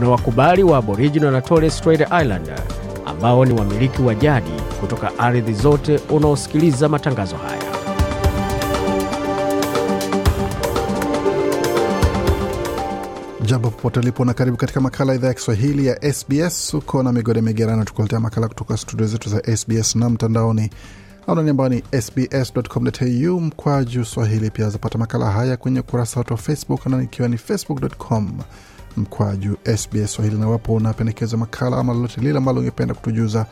kuna wakubali wa Aboriginal na Torres Strait Islander ambao ni wamiliki wa jadi kutoka ardhi zote unaosikiliza matangazo haya. Jambo popote ulipo na karibu katika makala idhaa ya Kiswahili ya SBS. Uko na migode migerano, tukuletea makala kutoka studio zetu za SBS na mtandaoni anani ambao ni sbs.com.au mkwaju swahili. Pia zapata makala haya kwenye ukurasa wetu wa Facebook anani ikiwa ni facebook.com mkwaju SBS Swahili. Na iwapo unapendekeza makala ama lolote lile ambalo ungependa kutujuza,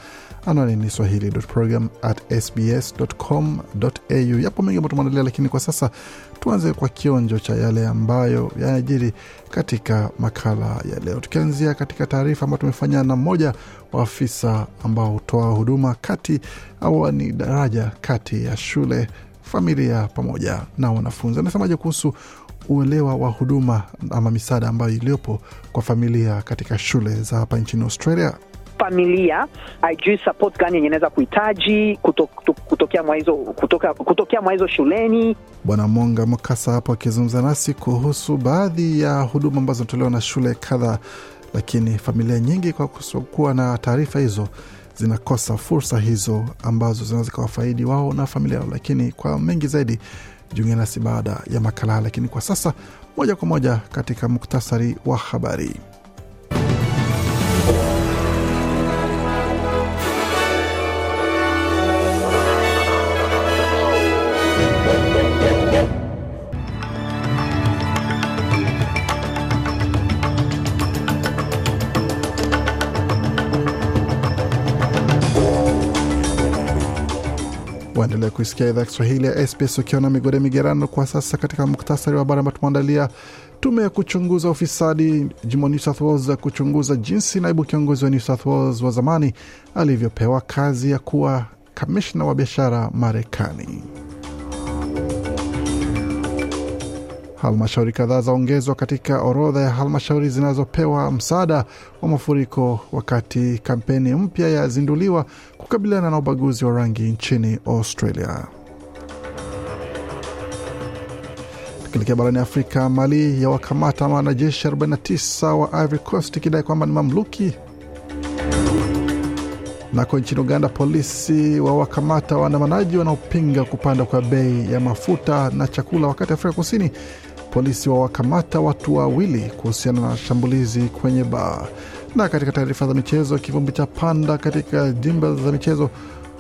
anwani ni swahili.program@sbs.com.au. Yapo mengi ambayo tumeandalia, lakini kwa sasa tuanze kwa kionjo cha yale ambayo yanajiri katika makala ya leo, tukianzia katika taarifa ambayo tumefanya na mmoja wa afisa ambao hutoa huduma kati au ni daraja kati ya shule, familia pamoja na wanafunzi. Anasemaje kuhusu uelewa wa huduma ama misaada ambayo iliyopo kwa familia katika shule za hapa nchini Australia? familia haijui support gani yenye inaweza kuhitaji kuto, kuto, kutokea mwa hizo kutoka, kutokea mwa hizo shuleni. Bwana Monga Mkasa hapo akizungumza nasi kuhusu baadhi ya huduma ambazo zinatolewa na shule kadhaa, lakini familia nyingi kwa kuwa na taarifa hizo zinakosa fursa hizo ambazo zinaweza kawafaidi wao na familia yao. Lakini kwa mengi zaidi jiunge nasi baada ya makala, lakini kwa sasa moja kwa moja katika muktasari wa habari. Kuisikia idhaa ya Kiswahili ya SBS ukiwa na migode migerano. Kwa sasa katika muktasari wa habari ambao tumeandalia, tume ya kuchunguza ufisadi jimbo New South Wales kuchunguza jinsi naibu kiongozi wa New South Wales wa zamani alivyopewa kazi ya kuwa kamishna wa biashara Marekani. Halmashauri kadhaa zaongezwa katika orodha ya halmashauri zinazopewa msaada wa mafuriko, wakati kampeni mpya yazinduliwa kukabiliana na ubaguzi wa rangi nchini Australia. Tukielekea barani Afrika, Mali ya wakamata wanajeshi 49 wa Ivory Coast ikidai kwamba ni mamluki. Nako nchini Uganda, polisi wa wakamata waandamanaji wanaopinga kupanda kwa bei ya mafuta na chakula, wakati Afrika Kusini polisi wawakamata watu wawili kuhusiana na shambulizi kwenye baa. Na katika taarifa za michezo, kivumbi cha panda katika jimba za michezo,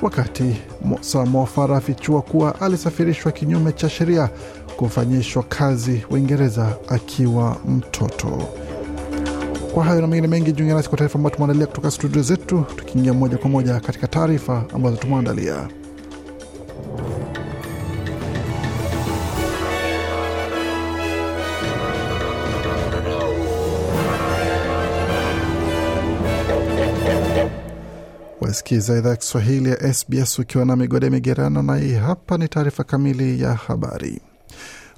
wakati Samofara afichua kuwa alisafirishwa kinyume cha sheria kufanyishwa kazi Uingereza akiwa mtoto. Kwa hayo na mengine mengi, jiunge nasi kwa taarifa ambayo tumeandalia kutoka studio zetu, tukiingia moja kwa moja katika taarifa ambazo tumeandalia. Wasikiza idhaa ya Kiswahili ya SBS ukiwa na migode migerano, na hii hapa ni taarifa kamili ya habari.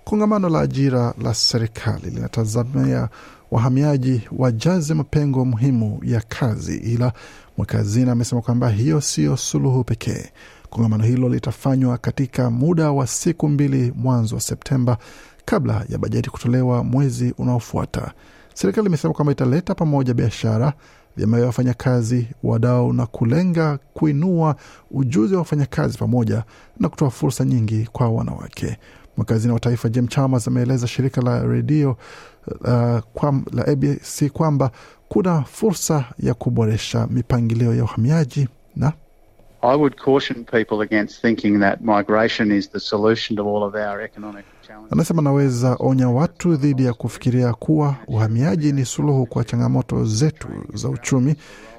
Kongamano la ajira la serikali linatazamia wahamiaji wajaze mapengo muhimu ya kazi, ila mweka hazina amesema kwamba hiyo siyo suluhu pekee. Kongamano hilo litafanywa katika muda wa siku mbili mwanzo wa Septemba, kabla ya bajeti kutolewa mwezi unaofuata. Serikali imesema kwamba italeta pamoja biashara vyama vya wafanyakazi, wadau na kulenga kuinua ujuzi wa wafanyakazi pamoja na kutoa fursa nyingi kwa wanawake. Mwakazini wa taifa Jim Chalmers ameeleza shirika la redio uh, kwa, la ABC kwamba kuna fursa ya kuboresha mipangilio ya uhamiaji na I would caution people against thinking that migration is the solution to all of our economic challenges. Anasema naweza onya watu dhidi ya kufikiria kuwa uhamiaji ni suluhu kwa changamoto zetu za uchumi.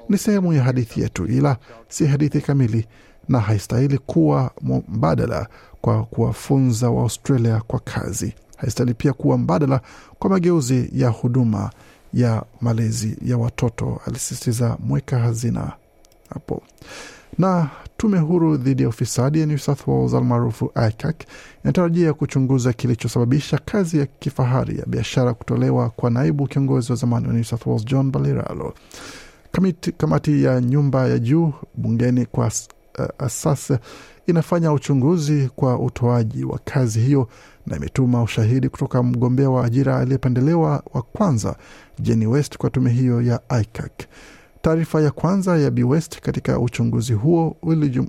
Ni sehemu ya hadithi yetu, ila si hadithi kamili na haistahili kuwa mbadala kwa kuwafunza wa Australia kwa kazi. Haistahili pia kuwa mbadala kwa mageuzi ya huduma ya malezi ya watoto, alisisitiza mweka hazina hapo. Na tume huru dhidi ya ufisadi ya New South Wales almaarufu ICAC inatarajia kuchunguza kilichosababisha kazi ya kifahari ya biashara kutolewa kwa naibu kiongozi wa zamani wa New South Wales John Baliralo. Kamati, kamati ya nyumba ya juu bungeni kwa uh, asasa inafanya uchunguzi kwa utoaji wa kazi hiyo na imetuma ushahidi kutoka mgombea wa ajira aliyependelewa wa kwanza Jenny West kwa tume hiyo ya ICAC. Taarifa ya kwanza ya Bi West katika uchunguzi huo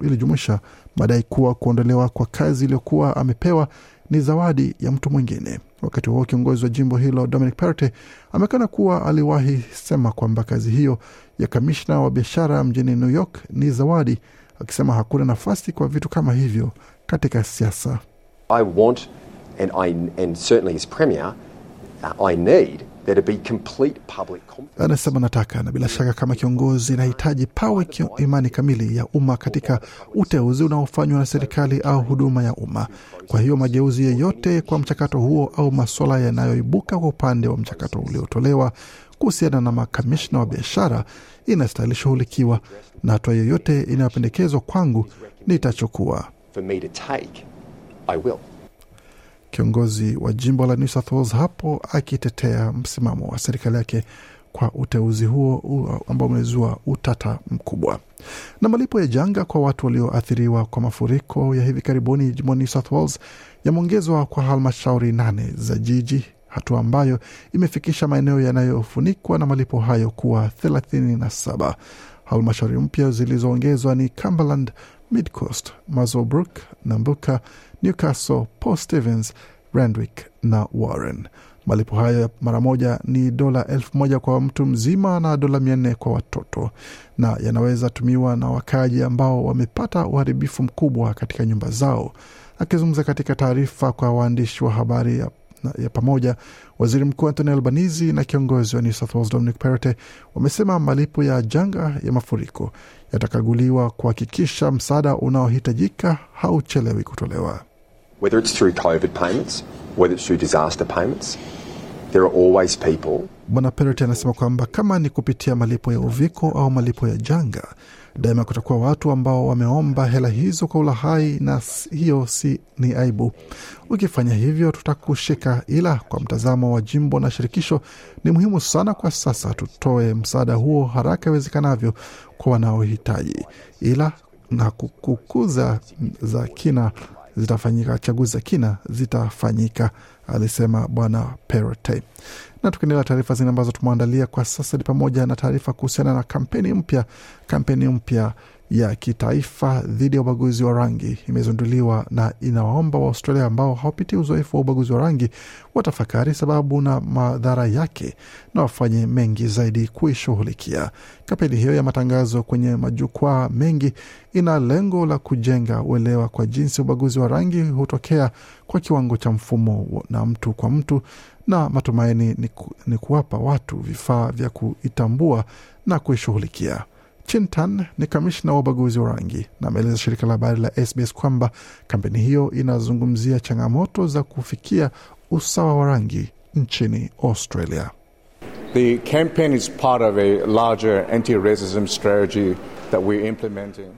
ilijumuisha madai kuwa kuondolewa kwa kazi iliyokuwa amepewa ni zawadi ya mtu mwingine. Wakati huo kiongozi wa jimbo hilo Dominic Perrottet amekana kuwa aliwahi sema kwamba kazi hiyo ya kamishna wa biashara mjini New York ni zawadi, akisema hakuna nafasi kwa vitu kama hivyo katika siasa. I want and I, and certainly as premier, uh, I need there to be complete public confidence. Anasema nataka na bila shaka kama kiongozi nahitaji pawe imani kamili ya umma katika uteuzi unaofanywa na serikali au huduma ya umma. Kwa hiyo mageuzi yeyote kwa mchakato huo au masuala yanayoibuka kwa upande wa mchakato uliotolewa kuhusiana na makamishna wa biashara inastahili shughulikiwa, na hatua yoyote inayopendekezwa kwangu nitachukua. For me to take, I will. Kiongozi wa jimbo la New South Wales hapo akitetea msimamo wa serikali yake kwa uteuzi huo ambao umezua utata mkubwa. Na malipo ya janga kwa watu walioathiriwa kwa mafuriko ya hivi karibuni jimboni New South Wales yameongezwa kwa halmashauri nane za jiji, hatua ambayo imefikisha maeneo yanayofunikwa na malipo hayo kuwa thelathini na saba. Halmashauri mpya zilizoongezwa ni Cumberland, Mid Coast, Muswellbrook, Nambuka, Newcastle, Port Stevens, Randwick na Warren. Malipo hayo mara moja ni dola elfu moja kwa mtu mzima na dola mia nne kwa watoto, na yanaweza tumiwa na wakaaji ambao wamepata uharibifu mkubwa katika nyumba zao. Akizungumza katika taarifa kwa waandishi wa habari ya, ya pamoja, waziri mkuu Anthony Albanese na kiongozi wa New South Wales Dominic Perrottet wamesema malipo ya janga ya mafuriko yatakaguliwa kuhakikisha msaada unaohitajika hauchelewi kutolewa. Whether it's through COVID payments, whether it's through disaster payments, there are always people Bwana Perot anasema kwamba kama ni kupitia malipo ya uviko au malipo ya janga, daima kutakuwa watu ambao wameomba hela hizo kwa ulahai, na hiyo si ni aibu. Ukifanya hivyo, tutakushika, ila kwa mtazamo wa jimbo na shirikisho, ni muhimu sana kwa sasa tutoe msaada huo haraka iwezekanavyo kwa wanaohitaji, ila na kukuza za kina zitafanyika, chaguzi za kina zitafanyika, alisema Bwana Perrottet. Na tukiendelea taarifa zingine ambazo tumeandalia kwa sasa ni pamoja na taarifa kuhusiana na kampeni mpya. Kampeni mpya ya kitaifa dhidi ya ubaguzi wa rangi imezinduliwa na inawaomba Waaustralia ambao hawapitii uzoefu wa ubaguzi wa rangi watafakari sababu na madhara yake na wafanye mengi zaidi kuishughulikia. Kampeni hiyo ya matangazo kwenye majukwaa mengi ina lengo la kujenga uelewa kwa jinsi ubaguzi wa rangi hutokea kwa kiwango cha mfumo na mtu kwa mtu na matumaini ni, ku, ni kuwapa watu vifaa vya kuitambua na kuishughulikia. Chintan ni kamishna wa ubaguzi wa rangi na ameeleza shirika la habari la SBS kwamba kampeni hiyo inazungumzia changamoto za kufikia usawa wa rangi nchini Australia. The campaign is part of a larger anti-racism strategy.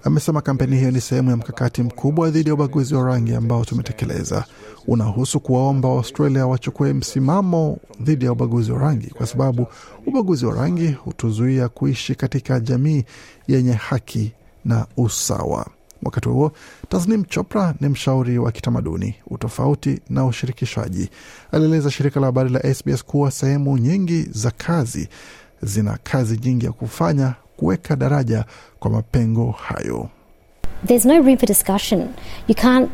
Amesema kampeni hiyo ni sehemu ya mkakati mkubwa dhidi ya ubaguzi wa rangi ambao tumetekeleza. Unahusu kuwaomba Waustralia wachukue msimamo dhidi ya ubaguzi wa rangi, kwa sababu ubaguzi wa rangi hutuzuia kuishi katika jamii yenye haki na usawa. Wakati huo Tasnim Chopra ni mshauri wa kitamaduni, utofauti na ushirikishwaji. Alieleza shirika la habari la SBS kuwa sehemu nyingi za kazi zina kazi nyingi ya kufanya kuweka daraja kwa mapengo hayo. There's no room for discussion. You can't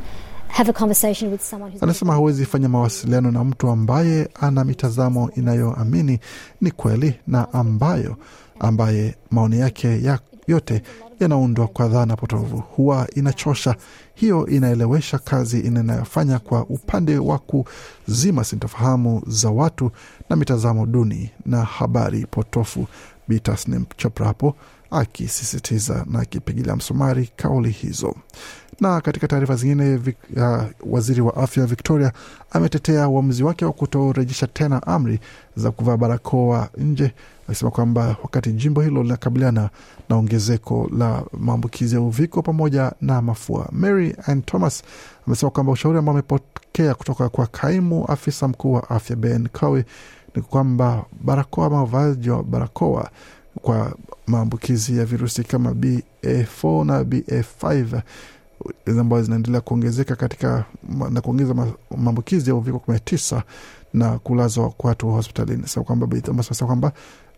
have a conversation with someone who's Anasema hawezi fanya mawasiliano na mtu ambaye ana mitazamo inayoamini ni kweli na ambayo ambaye maoni yake ya yote yanaundwa kwa dhana potovu. Huwa inachosha. Hiyo inaelewesha kazi inayofanya kwa upande wa kuzima sintofahamu za watu na mitazamo duni na habari potofu. Bitasnim Chopra hapo akisisitiza na akipigilia msumari kauli hizo. Na katika taarifa zingine, uh, waziri wa afya Victoria ametetea uamuzi wake wa kutorejesha tena amri za kuvaa barakoa nje, akisema kwamba wakati jimbo hilo linakabiliana na ongezeko la maambukizi ya uviko pamoja na mafua. Mary Ann Thomas amesema kwamba ushauri ambao amepokea kutoka kwa kaimu afisa mkuu wa afya Ben Cowie ni kwamba barakoa ama uvaaji wa barakoa kwa maambukizi ya virusi kama BA4 na BA5 ambayo zinaendelea kuongezeka katika na kuongeza maambukizi ya uviko kumi na kulazwa kwa watu hospitalini. Sasa sasa kwamba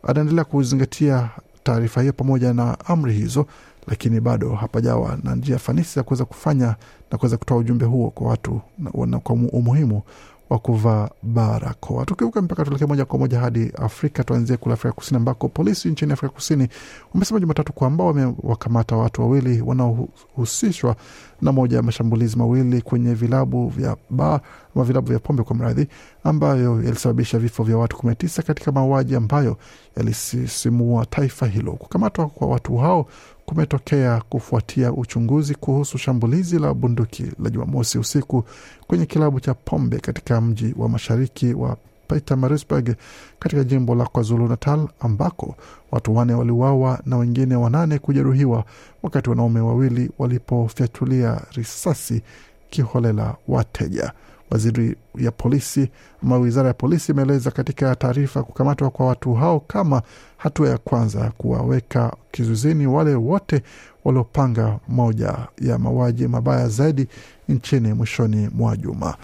anaendelea kuzingatia taarifa hiyo pamoja na amri hizo, lakini bado hapajawa na njia fanisi ya kuweza kufanya na kuweza kutoa ujumbe huo kwa watu na, na kwa umuhimu wa kuvaa barakoa. Tukivuka mpaka tuelekee moja kwa moja hadi Afrika, tuanzie kule Afrika Kusini ambako polisi nchini Afrika Kusini wamesema Jumatatu kwamba wamewakamata watu wawili wanaohusishwa na moja ya mashambulizi mawili kwenye vilabu vya baa ama vilabu vya pombe kwa mradhi, ambayo yalisababisha vifo vya watu kumi na tisa katika mauaji ambayo yalisisimua taifa hilo. Kukamatwa kwa watu hao kumetokea kufuatia uchunguzi kuhusu shambulizi la bunduki la Jumamosi usiku kwenye kilabu cha pombe katika mji wa mashariki wa Pietermaritzburg katika jimbo la KwaZulu Natal, ambako watu wane waliuawa na wengine wanane kujeruhiwa wakati wanaume wawili walipofyatulia risasi kiholela wateja. Waziri ya polisi ama wizara ya polisi imeeleza katika taarifa kukamatwa kwa watu hao kama hatua ya kwanza ya kuwaweka kizuizini wale wote waliopanga moja ya mauaji mabaya zaidi nchini mwishoni mwa juma.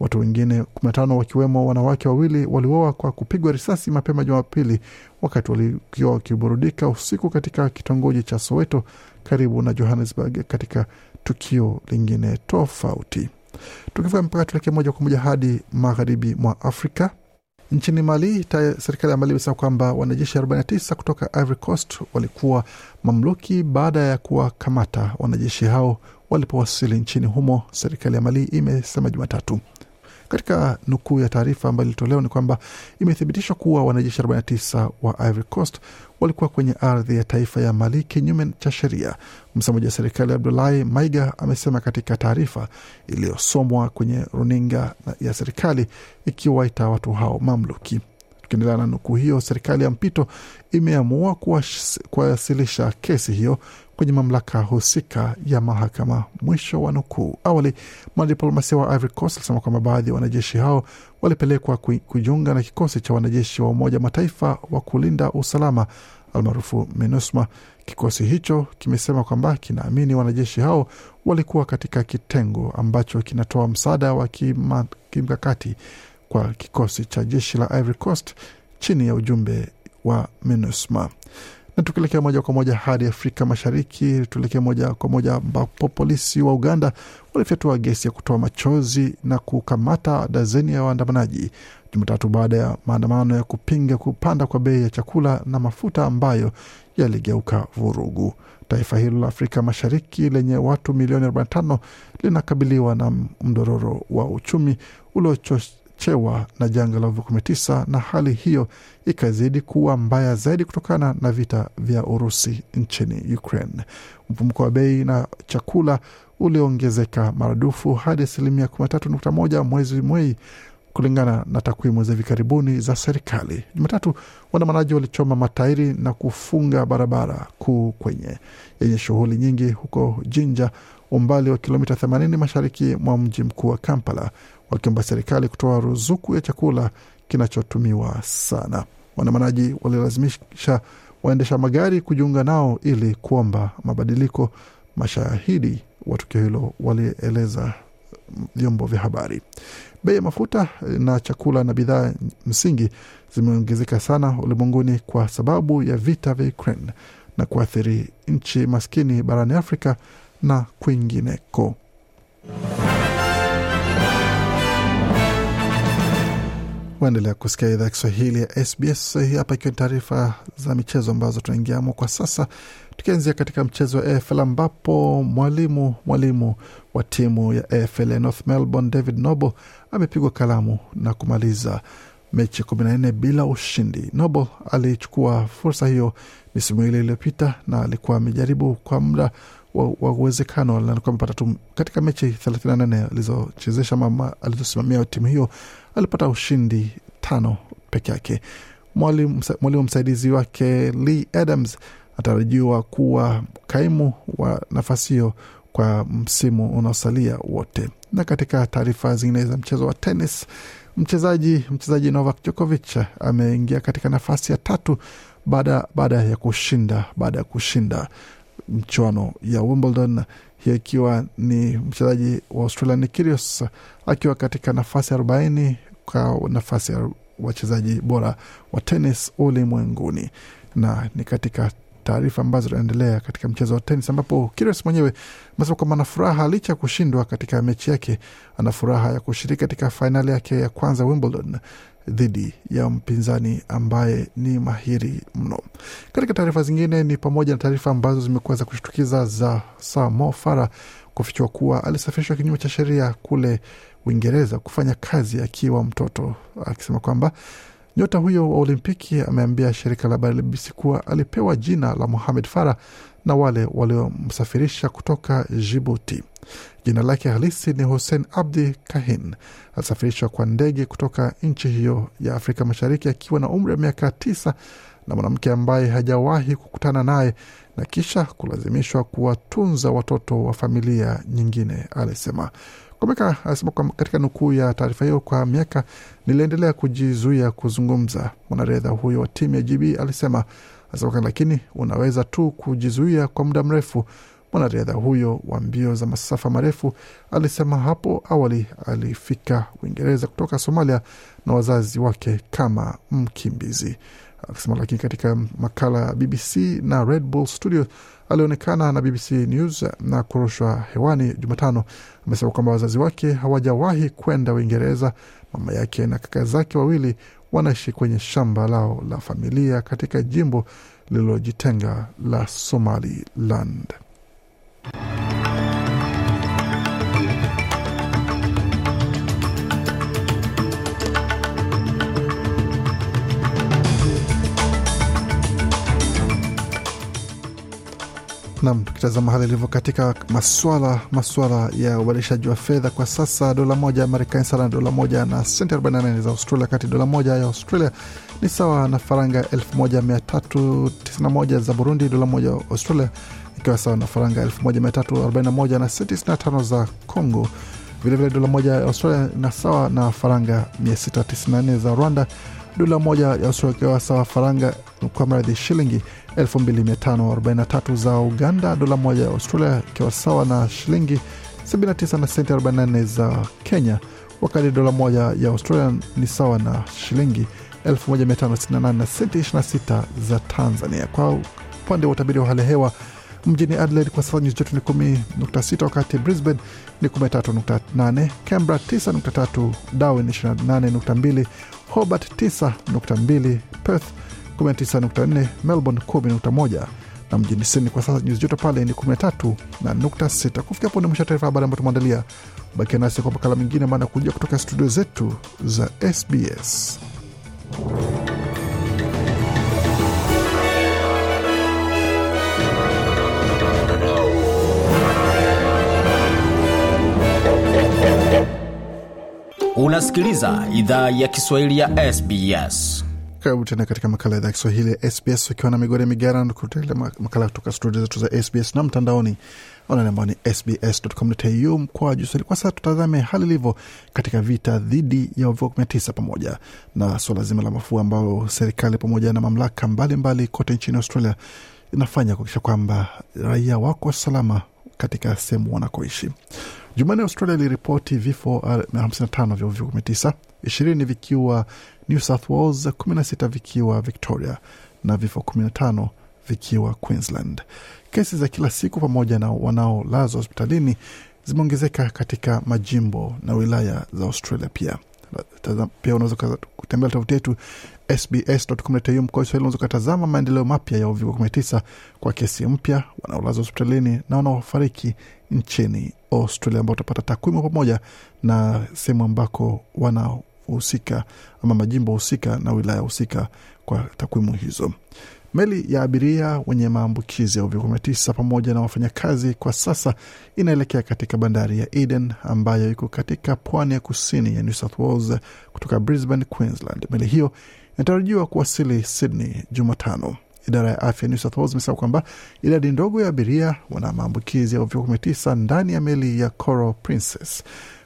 Watu wengine 15 wakiwemo wanawake wawili waliuawa kwa kupigwa risasi mapema Jumapili wakati walikuwa wakiburudika usiku katika kitongoji cha Soweto karibu na Johannesburg katika tukio lingine tofauti. Tukifika mpaka tuelekee moja kwa moja hadi magharibi mwa Afrika. Nchini Mali, serikali ya Mali imesema kwamba wanajeshi 49 kutoka Ivory Coast walikuwa mamluki baada ya kuwakamata wanajeshi hao walipowasili nchini humo, serikali ya Mali imesema Jumatatu. Katika nukuu ya taarifa ambayo ilitolewa ni kwamba imethibitishwa kuwa wanajeshi 49 wa Ivory Coast walikuwa kwenye ardhi ya taifa ya Mali kinyume cha sheria. Msemaji wa serikali Abdulahi Maiga amesema katika taarifa iliyosomwa kwenye runinga ya serikali ikiwaita watu hao mamluki. Tukiendelea na nukuu hiyo, serikali ya mpito imeamua kuwasilisha kesi hiyo kwenye mamlaka husika ya mahakama. Mwisho wa nukuu. Awali mwanadiplomasia wa Ivory Coast alisema kwamba baadhi ya wanajeshi hao walipelekwa kujiunga na kikosi cha wanajeshi wa Umoja Mataifa wa kulinda usalama almaarufu MINUSMA. Kikosi hicho kimesema kwamba kinaamini wanajeshi hao walikuwa katika kitengo ambacho kinatoa msaada wa kimkakati kwa kikosi cha jeshi la Ivory Coast chini ya ujumbe wa MINUSMA. Na tukielekea moja kwa moja hadi Afrika Mashariki, tuelekee moja kwa moja ambapo polisi wa Uganda walifyatua gesi ya kutoa machozi na kukamata dazeni ya waandamanaji Jumatatu baada ya maandamano ya kupinga kupanda kwa bei ya chakula na mafuta ambayo yaligeuka vurugu. Taifa hilo la Afrika Mashariki lenye watu milioni 45 linakabiliwa na mdororo wa uchumi uliochochewa na janga la uviko-19 na hali hiyo ikazidi kuwa mbaya zaidi kutokana na vita vya Urusi nchini Ukraine. Mfumuko wa bei na chakula uliongezeka maradufu hadi asilimia 13.1 mwezi Mei kulingana na takwimu za hivi karibuni za serikali. Jumatatu, waandamanaji walichoma matairi na kufunga barabara kuu kwenye yenye shughuli nyingi huko Jinja, umbali wa kilomita 80 mashariki mwa mji mkuu wa Kampala, wakiomba serikali kutoa ruzuku ya chakula kinachotumiwa sana. Waandamanaji walilazimisha waendesha magari kujiunga nao ili kuomba mabadiliko. Mashahidi wa tukio hilo walieleza vyombo vya habari. Bei ya mafuta na chakula na bidhaa msingi zimeongezeka sana ulimwenguni kwa sababu ya vita vya Ukraine na kuathiri nchi maskini barani Afrika na kwingineko. Waendelea kusikia idhaa Kiswahili ya SBS. Hapa ikiwa ni taarifa za michezo ambazo tunaingiamo kwa sasa, tukianzia katika mchezo wa AFL ambapo mwalimu mwalimu wa timu ya AFL ya North Melbourne David Noble amepigwa kalamu na kumaliza mechi kumi na nne bila ushindi. Noble alichukua fursa hiyo misimu ile iliyopita na alikuwa amejaribu kwa muda wa uwezekano amepata tu katika mechi 38 alizochezesha mama alizosimamia timu hiyo alipata ushindi tano peke yake. Mwalimu mwalimu msaidizi wake Lee Adams atarajiwa kuwa kaimu wa nafasi hiyo kwa msimu unaosalia wote. Na katika taarifa zingine za mchezo wa tenis, mchezaji mchezaji Novak Djokovic ameingia katika nafasi ya tatu baada baada ya kushinda baada ya kushinda mchuano ya Wimbledon, hiyo ikiwa ni mchezaji wa Australia Nick Kyrgios akiwa katika nafasi arobaini kwa nafasi ya wachezaji bora wa tenis ulimwenguni, na ni katika taarifa ambazo zinaendelea katika mchezo wa tenis ambapo Kyrgios mwenyewe amesema kwamba ana furaha licha ya kushindwa katika mechi yake, ana furaha ya kushiriki katika fainali yake ya kwanza Wimbledon dhidi ya mpinzani ambaye ni mahiri mno. Katika taarifa zingine ni pamoja na taarifa ambazo zimekuwa za kushtukiza za Sir Mo Farah kufichua kuwa alisafirishwa kinyume cha sheria kule Uingereza kufanya kazi akiwa mtoto, akisema kwamba nyota huyo wa Olimpiki ameambia shirika la habari la BBC kuwa alipewa jina la Mohamed Farah na wale waliomsafirisha kutoka Jibuti. Jina lake halisi ni Hussein Abdi Kahin. Alisafirishwa kwa ndege kutoka nchi hiyo ya Afrika Mashariki akiwa na umri wa miaka tisa na mwanamke ambaye hajawahi kukutana naye na kisha kulazimishwa kuwatunza watoto wa familia nyingine, alisema. Komeka anasema katika nukuu ya taarifa hiyo, kwa miaka niliendelea kujizuia kuzungumza. Mwanariadha huyo wa timu ya GB alisema alisema, lakini unaweza tu kujizuia kwa muda mrefu. Mwanariadha huyo wa mbio za masafa marefu alisema hapo awali alifika Uingereza kutoka Somalia na wazazi wake kama mkimbizi akisema. Lakini katika makala ya BBC na Red Bull Studio alionekana na BBC News na kurushwa hewani Jumatano, amesema kwamba wazazi wake hawajawahi kwenda Uingereza. Mama yake na kaka zake wawili wanaishi kwenye shamba lao la familia katika jimbo lililojitenga la Somaliland. Nam, tukitazama hali ilivyo katika maswala maswala ya ubadilishaji wa fedha kwa sasa, dola moja ya Marekani sawa na dola moja na senti 48 za Australia, wakati dola moja ya Australia ni sawa na faranga 1391 za Burundi, dola moja ya Australia ikiwa sawa na faranga 1341 na senti 65 za Congo. Vilevile dola moja ya Australia na sawa na faranga 694 za Rwanda, dola moja ya Australia ikiwa sawa faranga kwa mradhi shilingi 2543 za Uganda, dola moja ya Australia ikiwa sawa na shilingi 79 na senti 44 za Kenya, wakati dola moja ya Australia ni sawa na shilingi 1568 na senti 26 za Tanzania. Kwa upande wa utabiri wa hali ya hewa mjini Adelaide kwa sasa nyuzi joto ni 10.6, wakati Brisbane ni 13.8, Canberra 9.3, Darwin 28.2, Hobart 9.2, Perth 19.4, Melbourne 10.1 na mjini Sydney kwa sasa nyuzi joto pale ni 13 na nukta sita. Kufikia ni mwisho taarifa habari ambayo tumeandalia. Bakia nasi kwa makala mengine maana kuja kutoka studio zetu za SBS. Unasikiliza idhaa ya Kiswahili ya SBS. Karibu tena katika makala ya idhaa Kiswahili ya SBS ukiwa na migode migarano kutelea makala kutoka studio zetu za SBS na mtandaoni online ambao ni sbs.com.au mkoa juu swali. Kwa sasa tutazame hali ilivyo katika vita dhidi ya uviko 19 pamoja na suala zima la mafua ambayo serikali pamoja na mamlaka mbalimbali mbali kote nchini Australia inafanya kuhakikisha kwamba raia wako salama katika sehemu wanakoishi. Jumanne Australia iliripoti vifo 55 vya uviko 19, ishirini vikiwa New South Wales, 16 vikiwa Victoria na vifo 15 vikiwa Queensland. Kesi za kila siku pamoja na wanaolazwa hospitalini zimeongezeka katika majimbo na wilaya za Australia pia. Pia unaweza kutembelea tovuti yetu sbs.com.au mkoa Swahili. Unaweza ukatazama maendeleo mapya ya uviko 19 kwa kesi mpya, wanaolazwa hospitalini na wanaofariki nchini Australia, ambao utapata takwimu pamoja na sehemu ambako wanahusika ama majimbo husika na wilaya husika kwa takwimu hizo. Meli ya abiria wenye maambukizi ya uviko 19 pamoja na wafanyakazi kwa sasa inaelekea katika bandari ya Eden ambayo iko katika pwani ya kusini ya New South Wales kutoka Brisbane, Queensland. Meli hiyo inatarajiwa kuwasili Sydney Jumatano. Idara ya afya New South Wales imesema kwamba idadi ndogo ya abiria wana maambukizi ya uviko 19 ndani ya meli ya Coral Princess.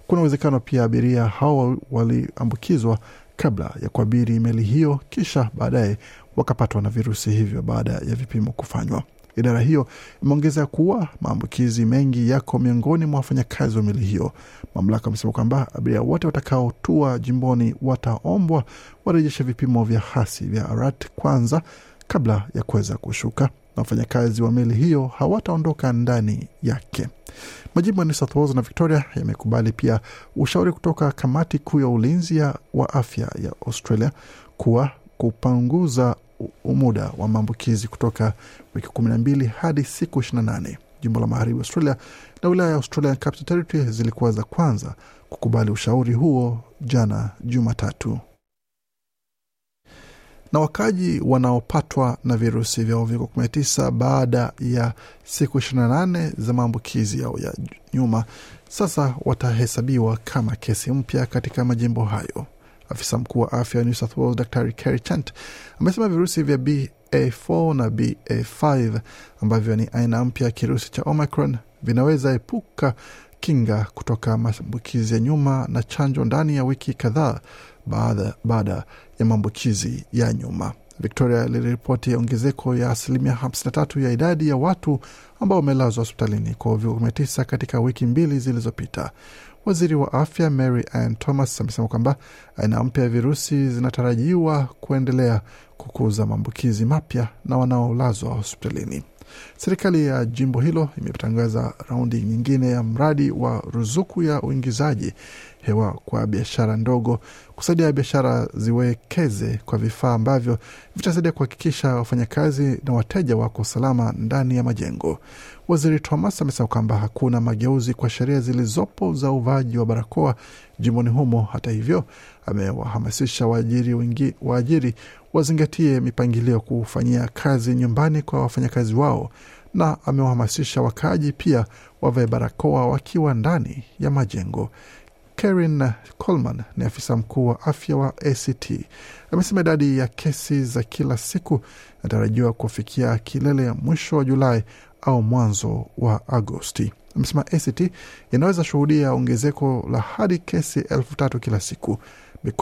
Kuna uwezekano pia abiria hao waliambukizwa kabla ya kuabiri meli hiyo, kisha baadaye wakapatwa na virusi hivyo baada ya vipimo kufanywa. Idara hiyo imeongeza kuwa maambukizi mengi yako miongoni mwa wafanyakazi wa meli hiyo. Mamlaka wamesema kwamba abiria wote watakaotua jimboni wataombwa warejeshe vipimo vya hasi vya ARAT kwanza kabla ya kuweza kushuka, na wafanyakazi wa meli hiyo hawataondoka ndani yake. Majimbo ya New South Wales na Victoria yamekubali pia ushauri kutoka kamati kuu ya ulinzi wa afya ya Australia kuwa kupunguza muda wa maambukizi kutoka wiki kumi na mbili hadi siku ishirini na nane. Jimbo la magharibi Australia na wilaya ya Australian Capital Territory zilikuwa za kwanza kukubali ushauri huo jana Jumatatu na wakaji wanaopatwa na virusi vya uviko 19 baada ya siku 28 za maambukizi yao ya nyuma sasa watahesabiwa kama kesi mpya katika majimbo hayo. Afisa mkuu wa afya wa New South Wales Dr Kerry Chant amesema virusi vya BA4 na BA5 ambavyo ni aina mpya ya kirusi cha Omicron vinaweza epuka kinga kutoka maambukizi ya nyuma na chanjo ndani ya wiki kadhaa baada, ya maambukizi ya nyuma. Victoria iliripoti ongezeko ya asilimia 53 ya idadi ya watu ambao wamelazwa hospitalini kwa uviko 19 katika wiki mbili zilizopita. Waziri wa afya Mary Ann Thomas amesema kwamba aina mpya ya virusi zinatarajiwa kuendelea kukuza maambukizi mapya na wanaolazwa hospitalini. Serikali ya jimbo hilo imetangaza raundi nyingine ya mradi wa ruzuku ya uingizaji hewa kwa biashara ndogo kusaidia biashara ziwekeze kwa vifaa ambavyo vitasaidia kuhakikisha wafanyakazi na wateja wako salama ndani ya majengo. Waziri Thomas amesema kwamba hakuna mageuzi kwa sheria zilizopo za uvaaji wa barakoa jimboni humo. Hata hivyo, amewahamasisha waajiri wengi waajiri wazingatie mipangilio kufanyia kazi nyumbani kwa wafanyakazi wao, na amewahamasisha wakaaji pia wavae barakoa wakiwa ndani ya majengo. Karen Coleman ni afisa mkuu wa afya wa ACT amesema idadi ya kesi za kila siku inatarajiwa kufikia kilele ya mwisho wa Julai au mwanzo wa Agosti. Amesema ACT inaweza shuhudia ongezeko la hadi kesi elfu tatu kila siku. Bi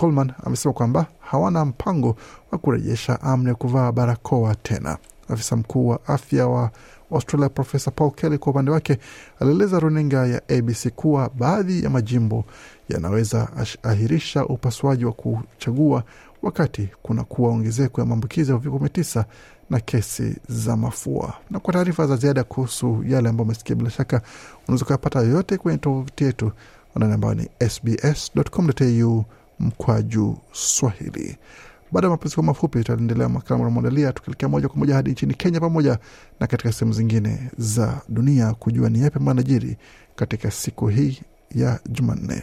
amesema kwamba hawana mpango wa kurejesha amri ya kuvaa barakoa tena. Afisa mkuu wa afya wa Australia Profesa Paul Kelly kwa upande wake alieleza runinga ya ABC kuwa baadhi ya majimbo yanaweza ahirisha upasuaji wa kuchagua wakati kuna kuwa ongezeko ya maambukizi ya uviko 19 na kesi za mafua. Na kwa taarifa za ziada kuhusu yale ambayo umesikia, bila shaka unaweza kuyapata yoyote kwenye tovuti yetu anani ambayo ni sbs.com.au mkwaju Swahili. Baada ya mapumziko mafupi, tutaendelea makala manamoandalia tukielekea moja kwa moja hadi nchini Kenya pamoja na katika sehemu zingine za dunia kujua ni yapi ambayo anajiri katika siku hii ya Jumanne.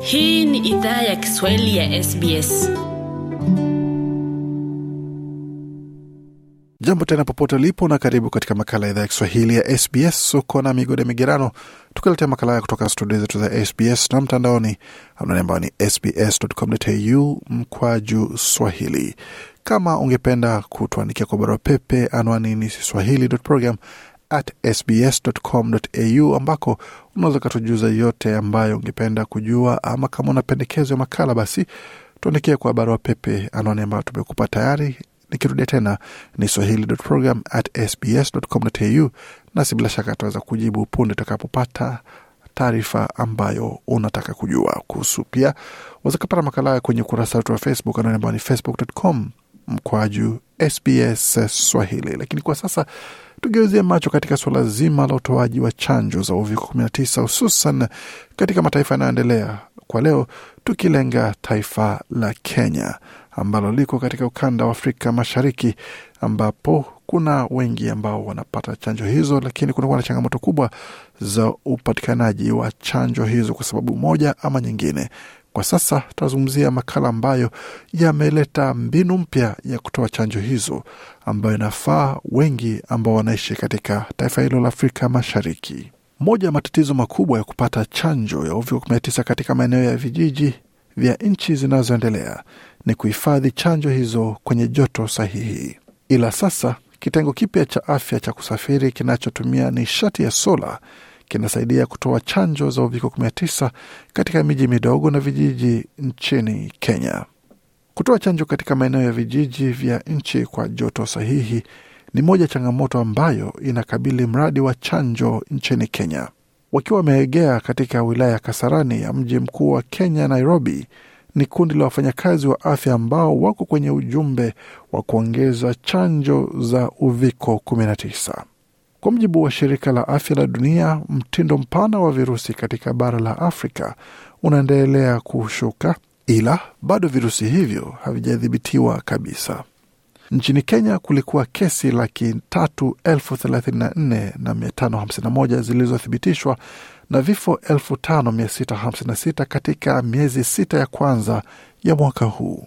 Hii ni idhaa ya Kiswahili ya SBS. Jambo tena popote ulipo na karibu katika makala ya idhaa ya Kiswahili ya SBS. Uko na migode migerano, tukiletea makala haya kutoka studio zetu za SBS na mtandaoni, anwani ambayo ni sbs.com.au mkwaju swahili. Kama ungependa kutuandikia kwa barua pepe, anwani ni swahili.program ambako unaweza ukatujuza yote ambayo ungependa kujua, ama kama una pendekezo ya makala, basi tuandikia kwa barua pepe, anwani ambayo tumekupa tayari Nikirudia tena ni swahili.program at sbs.com.au, nasi bila shaka ataweza kujibu punde utakapopata taarifa ambayo unataka kujua kuhusu. Pia waweza kupata makala kwenye ukurasa wetu wa Facebook anwani ambayo ni facebook.com mkwaju SBS Swahili. Lakini kwa sasa tugeuzie macho katika suala zima la utoaji wa chanjo za uviko 19 hususan katika mataifa yanayoendelea, kwa leo tukilenga taifa la Kenya ambalo liko katika ukanda wa Afrika Mashariki, ambapo kuna wengi ambao wanapata chanjo hizo, lakini kunakuwa na changamoto kubwa za upatikanaji wa chanjo hizo kwa sababu moja ama nyingine. Kwa sasa tutazungumzia makala ambayo yameleta mbinu mpya ya kutoa chanjo hizo ambayo inafaa wengi ambao wanaishi katika taifa hilo la Afrika Mashariki. Moja ya matatizo makubwa ya kupata chanjo ya uviko 19 katika maeneo ya vijiji vya nchi zinazoendelea ni kuhifadhi chanjo hizo kwenye joto sahihi. Ila sasa kitengo kipya cha afya cha kusafiri kinachotumia nishati ya sola kinasaidia kutoa chanjo za uviko 19 katika miji midogo na vijiji nchini Kenya. Kutoa chanjo katika maeneo ya vijiji vya nchi kwa joto sahihi ni moja changamoto ambayo inakabili mradi wa chanjo nchini Kenya. Wakiwa wameegea katika wilaya ya Kasarani ya mji mkuu wa Kenya, Nairobi, ni kundi la wafanyakazi wa afya ambao wako kwenye ujumbe wa kuongeza chanjo za uviko 19. Kwa mujibu wa shirika la afya la dunia, mtindo mpana wa virusi katika bara la Afrika unaendelea kushuka, ila bado virusi hivyo havijadhibitiwa kabisa. Nchini Kenya kulikuwa kesi laki tatu elfu thelathini na nne na mia tano hamsini na moja zilizothibitishwa na vifo elfu tano mia sita hamsini na sita katika miezi sita ya kwanza ya mwaka huu.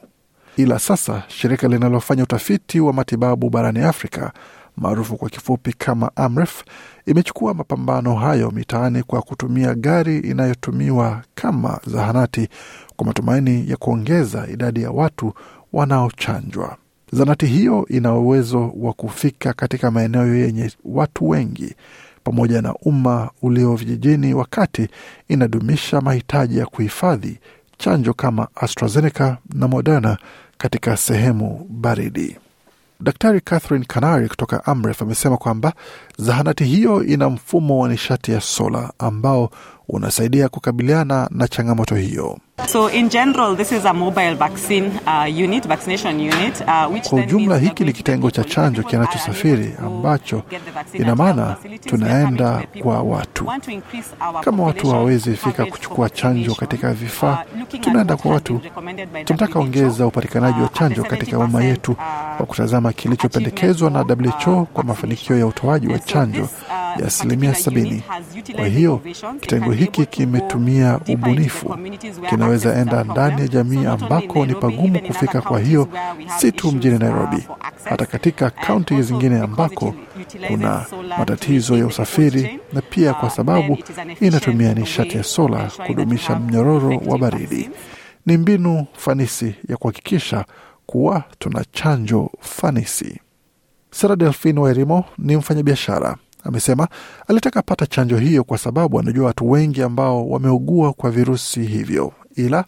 Ila sasa shirika linalofanya utafiti wa matibabu barani Afrika maarufu kwa kifupi kama AMREF imechukua mapambano hayo mitaani kwa kutumia gari inayotumiwa kama zahanati kwa matumaini ya kuongeza idadi ya watu wanaochanjwa. Zahanati hiyo ina uwezo wa kufika katika maeneo yenye watu wengi pamoja na umma ulio vijijini, wakati inadumisha mahitaji ya kuhifadhi chanjo kama AstraZeneca na Moderna katika sehemu baridi. Daktari Catherine Canary kutoka Amref amesema kwamba zahanati hiyo ina mfumo wa nishati ya sola ambao unasaidia kukabiliana na changamoto hiyo. So in general, this is a mobile vaccine uh, unit, vaccination unit, uh, which Kwa ujumla, hiki ni kitengo cha chanjo kinachosafiri ambacho ina maana tunaenda kwa watu. Kama watu hawawezi fika kuchukua chanjo katika vifaa, tunaenda kwa watu. Tunataka ongeza upatikanaji wa chanjo katika umma yetu kwa kutazama kilichopendekezwa na WHO kwa mafanikio ya utoaji wa chanjo ya asilimia sabini. Kwa hiyo kitengo hiki kimetumia ubunifu, kinaweza enda ndani ya jamii ambako ni pagumu kufika. Kwa hiyo si tu mjini Nairobi, hata katika kaunti zingine ambako kuna matatizo ya usafiri, na pia kwa sababu inatumia nishati ya sola kudumisha mnyororo wa baridi. Ni mbinu fanisi ya kuhakikisha kuwa tuna chanjo fanisi. Sara Delfin Wairimo ni mfanyabiashara amesema alitaka pata chanjo hiyo kwa sababu anajua watu wengi ambao wameugua kwa virusi hivyo, ila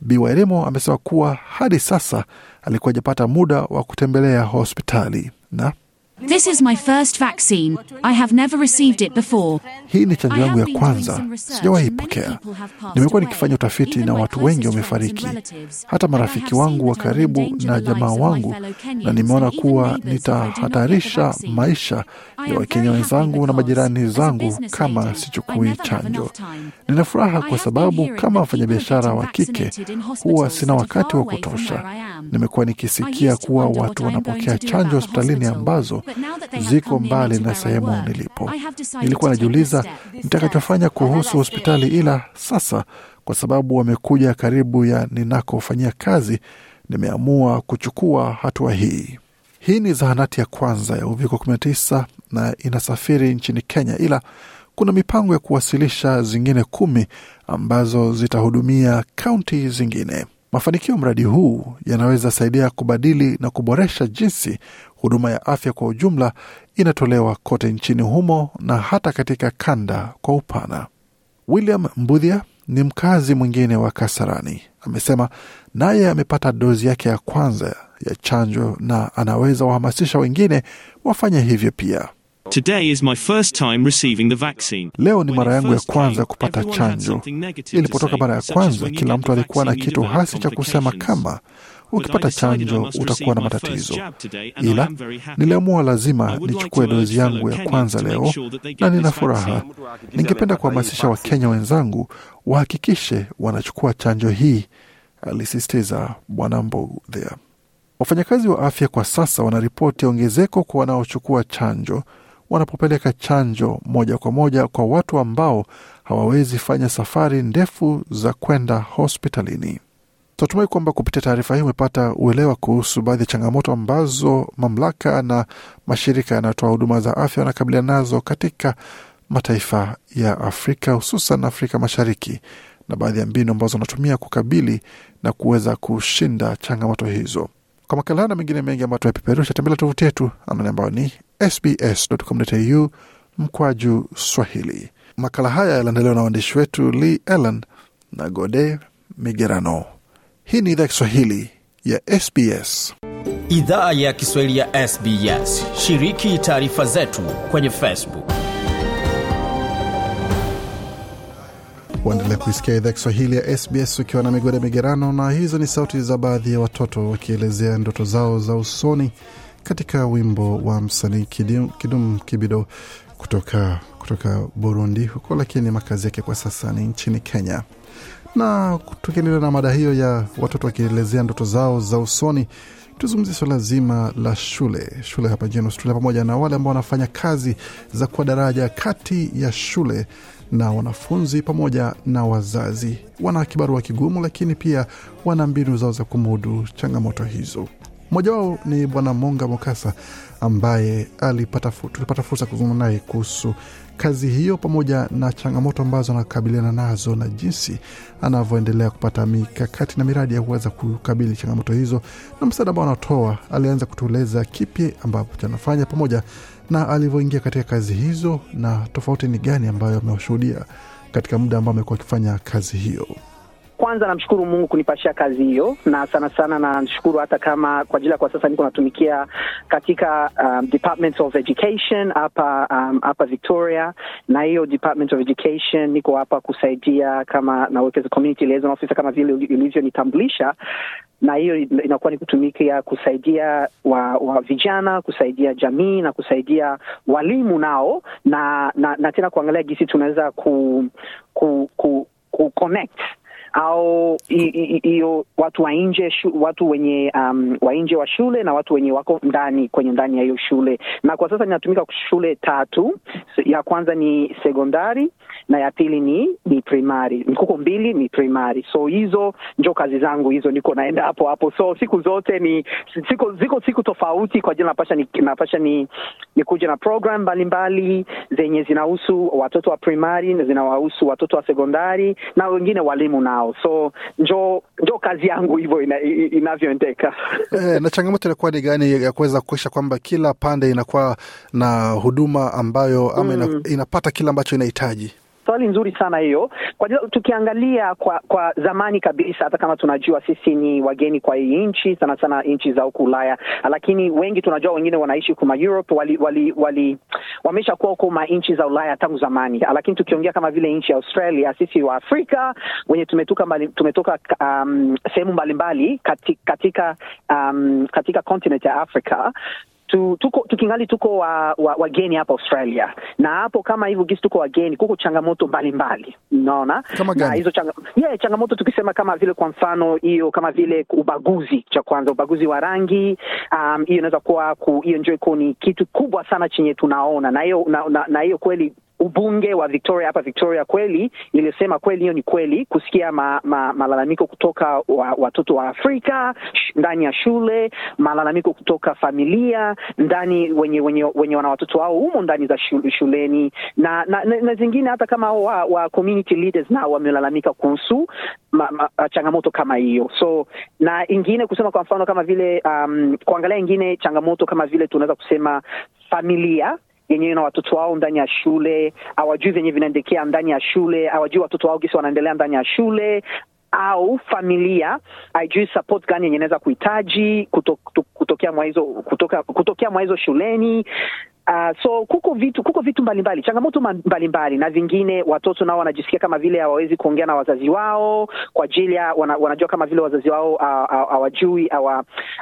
Bi Wairimo amesema kuwa hadi sasa alikuwa hajapata muda wa kutembelea hospitali. Na This is my first vaccine. I have never received it before. hii ni chanjo yangu ya kwanza, sijawahi ipokea. Nimekuwa nikifanya utafiti na watu wengi wamefariki, hata marafiki wangu wa karibu na jamaa wangu, na nimeona kuwa nitahatarisha maisha ya Wakenya wenzangu na majirani zangu kama sichukui chanjo. Nina furaha kwa sababu kama mfanyabiashara wa kike huwa sina wakati wa kutosha. Nimekuwa nikisikia kuwa watu wanapokea chanjo hospitalini ambazo ziko mbali na sehemu nilipo. Nilikuwa najiuliza nitakachofanya kuhusu hospitali, ila sasa kwa sababu wamekuja karibu ya ninakofanyia kazi, nimeamua kuchukua hatua hii. Hii ni zahanati ya kwanza ya uviko 19 na inasafiri nchini Kenya, ila kuna mipango ya kuwasilisha zingine kumi ambazo zitahudumia kaunti zingine. Mafanikio ya mradi huu yanaweza saidia kubadili na kuboresha jinsi huduma ya afya kwa ujumla inatolewa kote nchini humo na hata katika kanda kwa upana. William Mbudhia ni mkazi mwingine wa Kasarani, amesema naye amepata dozi yake ya kwanza ya chanjo na anaweza wahamasisha wengine wafanye hivyo pia. Today is my first time receiving the vaccine. Leo ni mara yangu ya kwanza kupata chanjo. Ilipotoka mara ya kwanza, kila mtu alikuwa na kitu hasi cha kusema kama ukipata chanjo utakuwa na matatizo, ila niliamua lazima nichukue dozi yangu ya kwanza leo na nina furaha. Ningependa kuhamasisha Wakenya wenzangu wahakikishe wanachukua chanjo hii, alisisitiza Bwana Mbodhia. Wafanyakazi wa afya kwa sasa wanaripoti ongezeko kwa wanaochukua chanjo wanapopeleka chanjo moja kwa moja kwa watu ambao hawawezi fanya safari ndefu za kwenda hospitalini. Tunatumai kwamba kupitia taarifa hii umepata uelewa kuhusu baadhi ya changamoto ambazo mamlaka na mashirika yanayotoa huduma za afya wanakabiliana nazo katika mataifa ya Afrika, hususan Afrika Mashariki, na baadhi ya mbinu ambazo wanatumia kukabili na kuweza kushinda changamoto hizo. Kwa makala na mengine mengi ambayo tumepeperusha, tembelea tovuti yetu anwani ambayo ni sbs.com.au mkwaju Swahili. Makala haya yaliandaliwa na waandishi wetu Lee Allen na Gode Migerano. Hii ni idhaa Kiswahili ya SBS. Idhaa ya Kiswahili ya SBS. Shiriki taarifa zetu kwenye Facebook. Waendelea kuisikia idhaa Kiswahili ya SBS ukiwa na migode migerano, na hizo ni sauti za baadhi ya watoto wakielezea ndoto zao za usoni katika wimbo wa msanii Kidum, Kidum Kibido kutoka, kutoka Burundi huko, lakini makazi yake kwa sasa ni nchini Kenya. Na tukiendelea na mada hiyo ya watoto wakielezea ndoto zao za usoni, tuzungumzie swala zima la shule shule hapa nchini Australia, pamoja na wale ambao wanafanya kazi za kuwa daraja kati ya shule na wanafunzi pamoja na wazazi. Wana kibarua kigumu, lakini pia wana mbinu zao za kumudu changamoto hizo. Mmoja wao ni Bwana Monga Mokasa ambaye alipata tulipata fursa kuzungumza naye kuhusu kazi hiyo pamoja na changamoto ambazo anakabiliana nazo na jinsi anavyoendelea kupata mikakati na miradi ya kuweza kukabili changamoto hizo na msaada ambao anatoa. Alianza kutueleza kipi ambacho anafanya pamoja na alivyoingia katika kazi hizo na tofauti ni gani ambayo amewashuhudia katika muda ambao amekuwa akifanya kazi hiyo. Kwanza namshukuru Mungu kunipashia kazi hiyo, na sana sana namshukuru hata kama kwa ajili ya kwa sasa niko natumikia katika um, Department of Education hapa um, Victoria, na hiyo Department of Education niko hapa kusaidia kama nawekeza community officer kama vile ulivyonitambulisha na hiyo inakuwa ni kutumikia kusaidia wa, wa vijana kusaidia jamii na kusaidia walimu nao. Na, na, na tena kuangalia gisi tunaweza ku, ku, ku, ku connect au hiyo watu wa nje watu wenye um, wa nje wa shule na watu wenye wako ndani kwenye ndani ya hiyo shule. Na kwa sasa ninatumika shule tatu. Ya kwanza ni sekondari na ya pili ni ni primary, mkuko mbili ni primary. So hizo njo kazi zangu hizo, niko naenda hapo hapo. So siku zote ni siku, ziko siku tofauti kwa ajili napasha ni, napasha ni, ni kuja na program mbalimbali zenye zinahusu watoto wa primary na zinawahusu watoto wa sekondari na wengine walimu nao so njo njo kazi yangu hivyo ina, inavyoendeka. E, na changamoto inakuwa ni gani ya kuweza kuisha kwamba kila pande inakuwa na huduma ambayo ama mm. inapata kile ambacho inahitaji? Swali nzuri sana hiyo. Kwa tukiangalia kwa kwa zamani kabisa, hata kama tunajua sisi ni wageni kwa hii nchi, sana sana nchi za huku Ulaya, lakini wengi tunajua, wengine wanaishi kuma Europe, wali, wali, wali wamesha kuwa huko ma nchi za Ulaya tangu zamani, lakini tukiongea kama vile nchi ya Australia, sisi wa Afrika wenye tumetoka mbali, tumetoka um, sehemu mbalimbali katika katika, um, katika continent ya Afrika tu, tuko tukingali tuko wa, wa, wageni hapa Australia, na hapo kama hivyo gisi tuko wageni, kuko changamoto mbalimbali, unaona? Na hizo changa, yeah, changamoto tukisema kama vile kwa mfano hiyo kama vile ubaguzi, cha kwanza ubaguzi wa rangi hiyo um, inaweza kuwa hiyo njo iko ni kitu kubwa sana chenye tunaona. Na hiyo na, na, na hiyo kweli ubunge wa Victoria hapa Victoria kweli ilisema kweli, hiyo ni kweli, kusikia ma, ma, malalamiko kutoka wa, watoto wa Afrika ndani ya shule, malalamiko kutoka familia ndani wenye wenye, wenye wana watoto wao humo ndani za shuleni na, na, na, na zingine hata kama wa, wa community leaders nao wamelalamika kuhusu ma, ma, changamoto kama hiyo. So na ingine kusema kwa mfano kama vile um, kuangalia ingine changamoto kama vile tunaweza kusema familia yenyewe na watoto wao ndani ya shule, hawajui venye vinaendekea ndani ya shule, hawajui watoto wao gisi wanaendelea ndani ya shule au familia haijui support gani yenye inaweza kuhitaji kuto, kutokea mwa hizo kutokea mwa hizo shuleni. Uh, so kuko vitu kuko vitu mbalimbali changamoto mbalimbali mbali, na vingine watoto nao wanajisikia kama vile hawawezi kuongea na wazazi wao kwa ajili ya wana, wanajua kama vile wazazi wao hawajui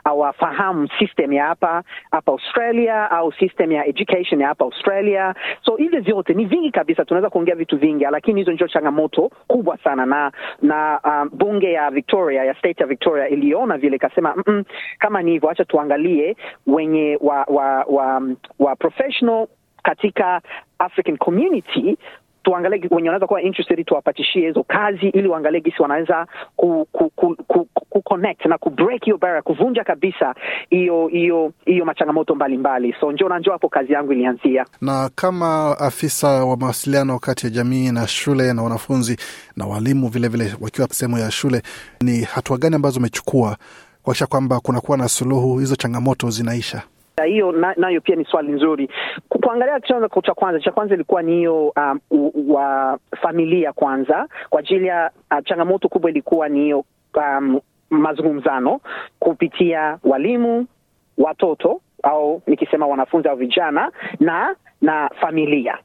hawafahamu system ya hapa hapa Australia au system ya education ya hapa Australia. So hivyo vyote ni vingi kabisa, tunaweza kuongea vitu vingi, lakini hizo ndio changamoto kubwa sana, na na um, bunge ya Victoria ya state ya Victoria iliona vile ikasema, mm -mm, kama ni hivyo, acha tuangalie wenye wa, wa, wa, wa professional katika African community tuangalie wenye wanaweza kuwa interested tuwapatishie hizo kazi ili waangalie gisi wanaweza ku, ku, ku, ku, ku connect na ku hiyo barrier kuvunja kabisa hiyo hiyo hiyo machangamoto mbalimbali so njo na hapo kazi yangu ilianzia Na kama afisa wa mawasiliano kati ya jamii na shule na wanafunzi na walimu vilevile vile, wakiwa sehemu ya shule, ni hatua gani ambazo umechukua kuakisha kwamba kunakuwa na suluhu, hizo changamoto zinaisha? Hiyo na- nayo pia ni swali nzuri. Kuangalia chanzo cha kwanza cha kwanza ilikuwa ni hiyo um, wa familia kwanza. Kwa ajili ya uh, changamoto kubwa ilikuwa ni hiyo um, mazungumzano kupitia walimu watoto au nikisema wanafunzi au vijana na na familia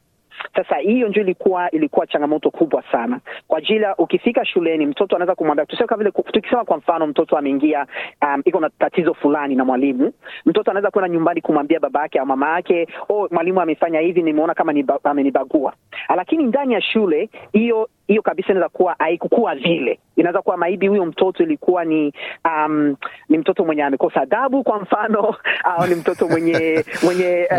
sasa hiyo ndio ilikuwa ilikuwa changamoto kubwa sana. Kwa ajili ukifika shuleni mtoto anaweza kumwambia tuseme vile tukisema kwa mfano mtoto ameingia um, iko na tatizo fulani na mwalimu mtoto anaweza kwenda nyumbani kumwambia baba yake au mama yake oh mwalimu amefanya hivi nimeona kama niba, amenibagua. Lakini ndani ya shule hiyo hiyo kabisa inaweza kuwa haikukuwa vile inaweza kuwa maibi huyo mtoto ilikuwa ni um, ni mtoto mwenye amekosa adabu kwa mfano au ni mtoto mwenye mwenye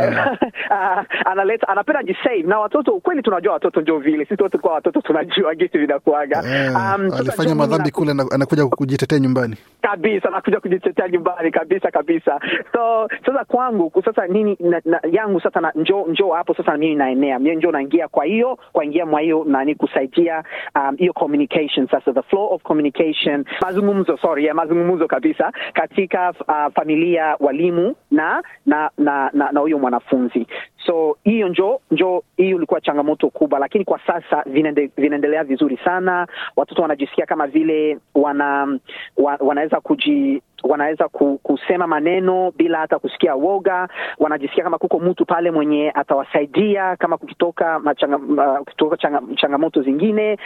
uh, analeta anapenda jisave na watoto Kweli tunajua watoto ndio vile sisi wote kwa watoto tunajua gisi vinakuaga Um, alifanya madhambi kule, anakuja kujitetea nyumbani. kabisa anakuja kujitetea nyumbani kabisa kabisa. So sasa kwangu sasa nini na, na, yangu sasa na, njo njo hapo sasa mimi naenea. Mimi njo naingia kwa hiyo kwa ingia mwa hiyo nani kusaidia um, communication sasa the flow of communication mazungumzo sorry ya mazungumzo kabisa katika uh, familia walimu na na na na na huyo mwanafunzi. So hiyo njo njo hiyo ilikuwa changamoto kubwa lakini kwa sasa vinaende, vinaendelea vizuri sana. Watoto wanajisikia kama vile wana wa, wanaweza kuji wanaweza kusema maneno bila hata kusikia woga. Wanajisikia kama kuko mtu pale mwenye atawasaidia kama kukitoka machanga, uh, kutoka changa, changamoto zingine.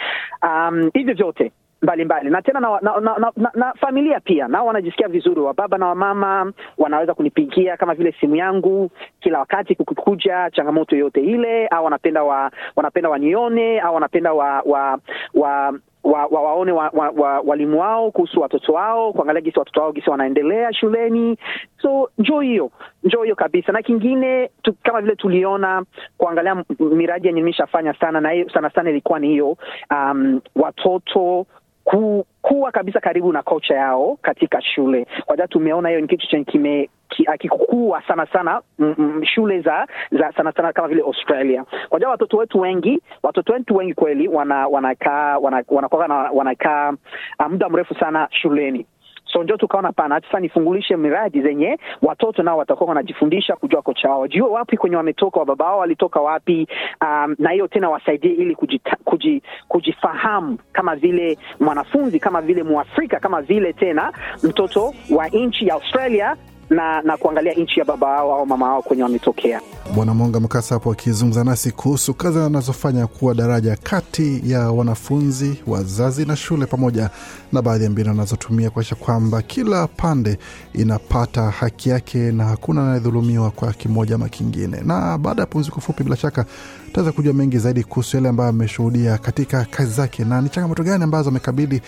Um, hivyo vyote mbalimbali. Na tena na, na, na, na, na, familia pia nao wanajisikia vizuri. Wa baba na wamama wanaweza kunipigia kama vile simu yangu kila wakati kukikuja changamoto yote ile au wanapenda wa, wanapenda wanione au wanapenda wa, wa, wa wa, wa waone wa, wa, wa, walimu wao kuhusu watoto wao kuangalia gisi watoto wao gisi wanaendelea shuleni. So njoo hiyo njoo hiyo kabisa. Na kingine tu, kama vile tuliona kuangalia miradi yenye nimeshafanya sana na sana sana ilikuwa ni hiyo um, watoto ku, kuwa kabisa karibu na kocha yao katika shule kwa sababu tumeona hiyo ni kitu chenye kime akikua sana sana mm, mm, shule za za sana sana kama vile Australia. Kwa jua watoto wetu wengi watoto wetu wengi kweli wanakaa wanakaa wana, wana, wana, wana, wana, wana, wana, muda mrefu sana shuleni so ndio tukaona pana hata nifungulishe miradi zenye watoto nao watakuwa wanajifundisha kujua kocha wao. Wajue wapi kwenye wametoka wababa wao walitoka wapi um, na hiyo tena wasaidie ili kujita, kuji, kujifahamu kama vile mwanafunzi kama vile mwafrika kama vile tena mtoto wa nchi ya australia na na kuangalia nchi ya baba wao au mama wao kwenye wametokea Bwana Monga Mkasa hapo akizungumza nasi kuhusu kazi anazofanya kuwa daraja kati ya wanafunzi, wazazi na shule, pamoja na baadhi ya mbinu anazotumia kuakisha kwamba kila pande inapata haki yake na hakuna anayedhulumiwa kwa kimoja ama kingine. Na baada ya pumziko fupi, bila shaka tutaweza kujua mengi zaidi kuhusu yale ambayo ameshuhudia katika kazi zake na ni changamoto gani ambazo amekabili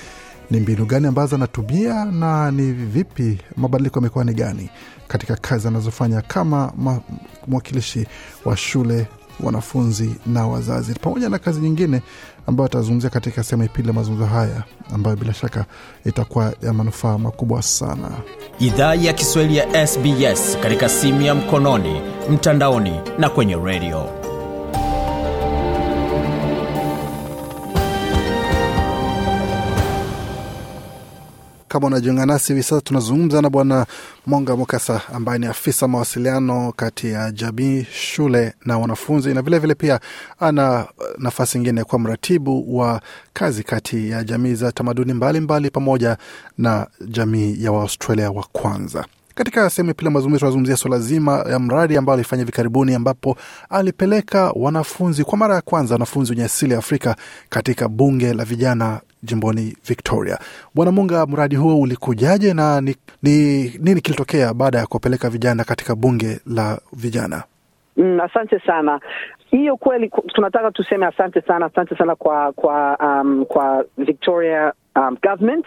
ni mbinu gani ambazo anatumia na ni vipi mabadiliko yamekuwa ni gani katika kazi anazofanya kama mwakilishi wa shule wanafunzi na wazazi. Pamoja na kazi nyingine ambayo atazungumzia katika sehemu ya pili ya mazungumzo haya ambayo bila shaka itakuwa ya manufaa makubwa sana. Idhaa ya kiswahili ya sbs katika simu ya mkononi mtandaoni na kwenye redio kama unajiunga nasi hivi sasa tunazungumza na bwana monga mukasa ambaye ni afisa mawasiliano kati ya jamii shule na wanafunzi na vilevile vile pia ana nafasi ingine kwa mratibu wa kazi kati ya jamii za tamaduni mbalimbali mbali, pamoja na jamii ya waaustralia wa kwanza. Katika sehemu ya pili ya mazungumzo tunazungumzia swala zima ya mradi ambao alifanya hivi karibuni ambapo alipeleka wanafunzi kwa mara ya kwanza wanafunzi wenye asili ya afrika katika bunge la vijana jimboni victoria. Bwana munga mradi huo ulikujaje na ni, ni nini kilitokea baada ya kuwapeleka vijana katika bunge la vijana? Mm, asante sana. Hiyo kweli tunataka tuseme asante sana, asante sana kwa kwa um, kwa Victoria um, government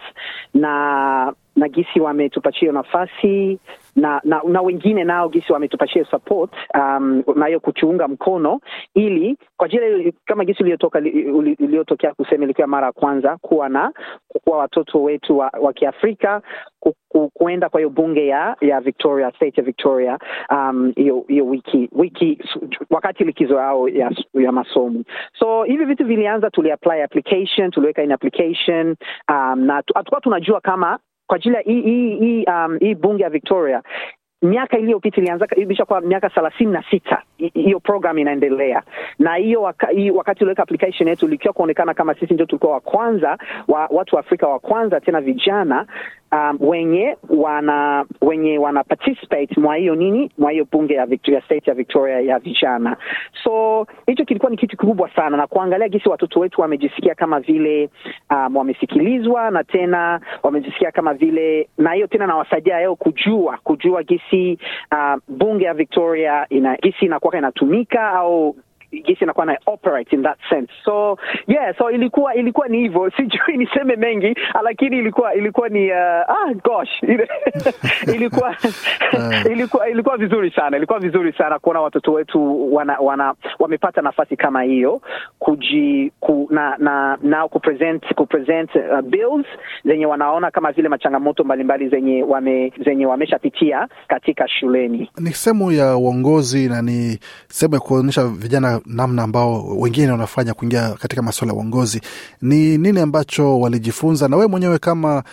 na na gisi wametupatia nafasi na, na, na wengine nao gisi wametupashia support um, nayo kuchuunga mkono ili kwa jile kama gisi iliyotokea kusema ilikuwa mara ya kwanza kuwa na kuwa watoto wetu wa, wa Kiafrika ku, ku, kuenda kwa hiyo bunge ya ya Victoria state ya Victoria um, hiyo wiki wiki wakati likizo yao ya, ya masomo. So hivi vitu vilianza, tuliapply application, tuliweka in application um, na hatukuwa tunajua kama kwa ajili ya hii hii hii um, hii bunge ya Victoria miaka iliyopita ilianza ibisha kwa miaka thelathini na sita hiyo program inaendelea. Na hiyo waka, wakati uliweka application yetu likiwa kuonekana kama sisi ndio tulikuwa wa kwanza wa, watu wa Afrika wa kwanza tena vijana um, wenye wana wenye wana participate mwa hiyo nini mwa hiyo bunge ya Victoria State ya Victoria ya vijana. So hicho kilikuwa ni kitu kikubwa sana, na kuangalia gisi watoto wetu wamejisikia kama vile um, wamesikilizwa na tena wamejisikia kama vile, na hiyo tena nawasaidia yao kujua kujua gisi uh, bunge ya Victoria ina gisi inakuwa inatumika au gisi inakuwa na operate in that sense. So yeah so ilikuwa ilikuwa ni hivyo. Sijui niseme mengi lakini ilikuwa ilikuwa ni uh, ah gosh. Ilikuwa ilikuwa ilikuwa vizuri sana ilikuwa vizuri sana kuona watoto wetu wana, wana wamepata nafasi kama hiyo kuji ku, na na nao kupresent kupresent uh, bills zenye wanaona kama vile machangamoto mbalimbali zenye wame zenye wameshapitia katika shuleni. Ni sehemu ya uongozi na ni sehemu ya kuonyesha vijana namna ambao wengine wanafanya kuingia katika masuala ya uongozi. Ni nini ambacho walijifunza, na wewe mwenyewe kama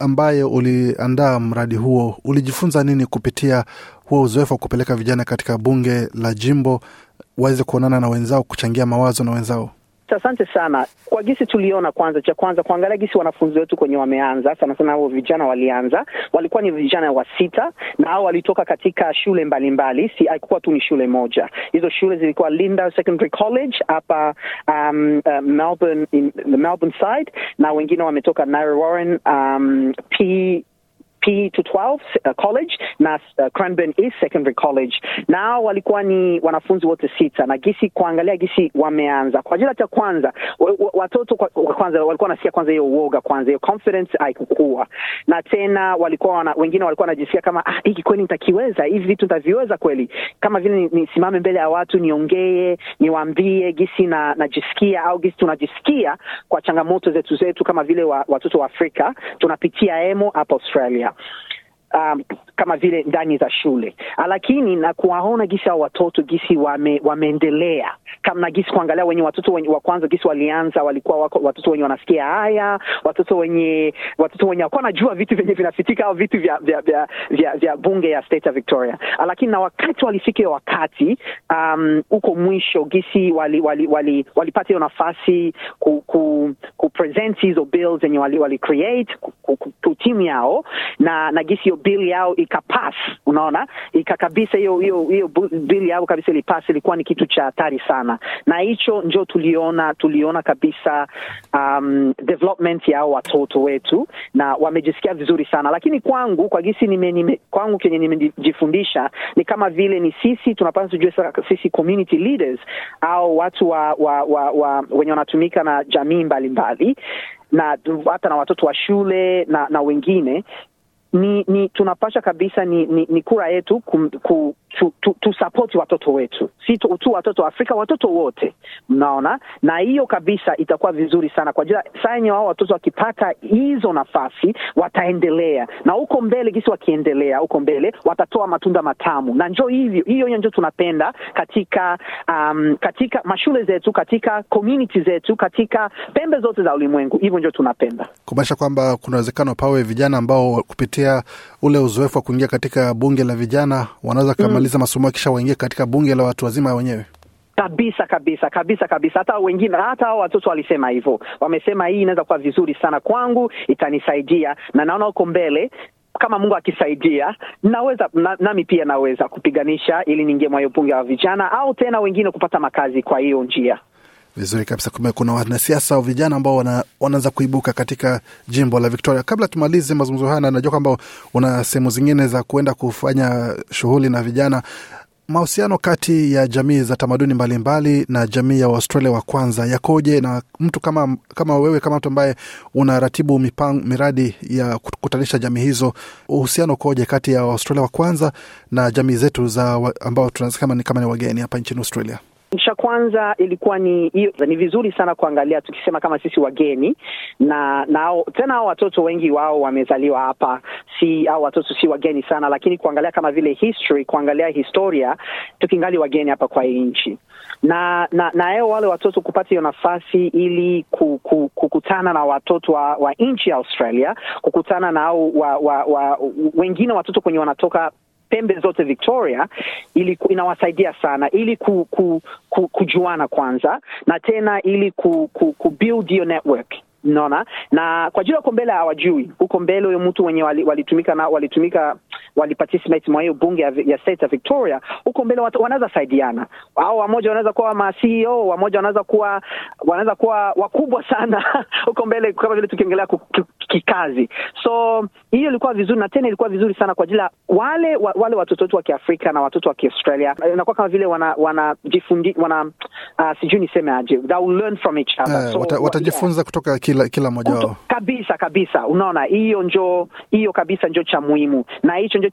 ambaye uliandaa mradi huo, ulijifunza nini kupitia huo uzoefu wa kupeleka vijana katika bunge la jimbo waweze kuonana na wenzao, kuchangia mawazo na wenzao? Asante sana kwa gisi tuliona. Kwanza, cha kwanza kuangalia gisi wanafunzi wetu kwenye wameanza sana sana, hao vijana walianza, walikuwa ni vijana wa sita na hao walitoka katika shule mbalimbali mbali. Si haikuwa tu ni shule moja, hizo shule zilikuwa Linda Secondary College hapa um, uh, Melbourne, in the Melbourne side, na wengine wametoka Narre Warren um, P P to 12 uh, college na uh, Cranbourne East Secondary College, nao walikuwa ni wanafunzi wote sita, na gisi kuangalia gisi wameanza. Kwa ajili ya kwanza, watoto kwa, kwanza walikuwa wanasikia kwanza hiyo uoga kwanza, hiyo confidence haikukua, na tena walikuwa wana, wengine walikuwa wanajisikia kama ah, hiki kweli nitakiweza, hivi vitu nitaviweza kweli, kama vile nisimame ni mbele ya watu niongee, niwaambie gisi na najisikia au gisi tunajisikia kwa changamoto zetu zetu kama vile wa, watoto wa Afrika. Tunapitia emo hapa Australia. Um, kama vile ndani za shule, lakini na kuwaona gisi hao watoto gisi wame, wameendelea kama gisi kuangalia wenye watoto wenye wa kwanza gisi walianza walikuwa wako, watoto wenye wanasikia haya, watoto wenye watoto wenye wakuwa najua vitu vyenye vinafitika au vitu vya vya, vya, vya, vya bunge ya state ya Victoria, lakini na wakati walifika wakati huko um, mwisho gisi wali wali wali hiyo nafasi ku, ku, ku present hizo bill zenye wali, wali create ku, ku, ku timu yao na na gisi hiyo bill yao ikapass, unaona? Ika kabisa hiyo hiyo hiyo bill yao kabisa ilipass, ilikuwa ni kitu cha hatari sana, na hicho njo tuliona tuliona kabisa um, development ya watoto wetu, na wamejisikia vizuri sana. Lakini kwangu kwa gisi nime, nime kwangu kenye nimejifundisha ni kama vile ni sisi tunapaswa tujue sisi community leaders au watu wa, wa, wa, wa wenye wanatumika na jamii mbalimbali mbali, na hata na watoto wa shule na, na wengine ni, ni tunapasha kabisa ni, ni, ni kura yetu kum, ku, tu, tu, tu watoto wetu, si tu, tu watoto wa Afrika, watoto wote, mnaona, na hiyo kabisa itakuwa vizuri sana. Kwa ajili saa yenye wao watoto wakipata hizo nafasi wataendelea, na huko mbele kisi, wakiendelea huko mbele watatoa matunda matamu, na njo hivyo hiyo njo tunapenda katika um, katika mashule zetu, katika community zetu, katika pembe zote za ulimwengu, hivyo njo tunapenda. Kumaanisha kwamba kuna uwezekano pawe vijana ambao kupitia ule uzoefu wa kuingia katika bunge la vijana wanaweza kama mm. Masomo kisha waingie katika bunge la watu wazima wenyewe. Kabisa kabisa kabisa kabisa. Hata wengine, hata hao watoto walisema hivyo, wamesema hii inaweza kuwa vizuri sana kwangu, itanisaidia na naona huko mbele kama Mungu akisaidia naweza na, nami pia naweza kupiganisha ili niingie mwa hiyo bunge la vijana au tena wengine kupata makazi kwa hiyo njia. Vizuri kabisa. Kuna wanasiasa au vijana ambao wana, wanaanza kuibuka katika jimbo la Victoria. Kabla tumalize mazungumzo haya, najua kwamba una sehemu zingine za kuenda kufanya shughuli na vijana. mahusiano kati ya jamii za tamaduni mbalimbali na jamii ya Waustralia wa kwanza yakoje? Na mtu kama kama wewe kama mtu ambaye unaratibu mipango, miradi ya kukutanisha jamii hizo, uhusiano ukoje kati ya Waustralia wa kwanza na jamii zetu za ambao tunasema ni kama ni wageni hapa nchini Australia? Cha kwanza ilikuwa ni hiyo, ni vizuri sana kuangalia tukisema kama sisi wageni na nao, tena hao watoto wengi wao wamezaliwa hapa, si au watoto si wageni sana, lakini kuangalia kama vile history, kuangalia historia tukingali wageni hapa kwa nchi. Na na na wale watoto kupata hiyo nafasi ili ku, ku, kukutana na watoto wa, wa nchi ya Australia, kukutana na au wa, wa, wa, wengine watoto kwenye wanatoka pembe zote Victoria, ili inawasaidia sana ili ku, ku, ku, kujuana kwanza na tena ili ku, ku, ku build your network Unaona, na kwa ajili huko mbele hawajui huko mbele, huyo mtu wenye walitumika na walitumika waliparticipate mwa hiyo bunge ya, ya state ya Victoria, huko mbele wanaweza saidiana, au wamoja wanaweza kuwa ma CEO, wamoja wanaweza kuwa wanaweza kuwa wakubwa sana huko mbele, kama vile tukiongelea kikazi. So hiyo ilikuwa vizuri, na tena ilikuwa vizuri sana kwa ajili wale wa, wale watoto wetu wa Kiafrika na watoto wa Kiaustralia, inakuwa kama vile wana wanajifundi wana, uh, sijui niseme aje, they will learn from each other. Eh, So, wata- watajifunza yeah. kutoka kila kila mmoja wao. kabisa kabisa, unaona hiyo njo hiyo kabisa njo cha muhimu, na hicho njo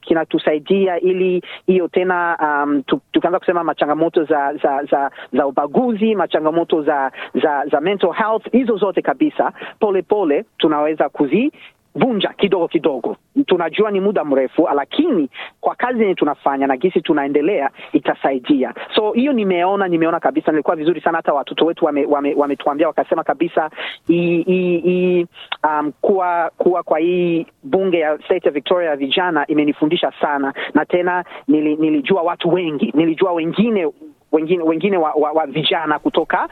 kinatusaidia ili hiyo tena, um, tu, tukaanza kusema machangamoto za za za, za ubaguzi, machangamoto za za za mental health, hizo zote kabisa, pole pole tunaweza kuzi vunja kidogo kidogo. Tunajua ni muda mrefu, lakini kwa kazi yenye tunafanya na gisi tunaendelea itasaidia. So hiyo nimeona, nimeona kabisa, nilikuwa vizuri sana. Hata watoto wetu wametuambia wame, wame wakasema kabisa i, i, i, um, kuwa kuwa kwa hii bunge ya state ya Victoria ya vijana imenifundisha sana, na tena nili, nilijua watu wengi, nilijua wengine wengine wengine wa, wa, wa vijana kutoka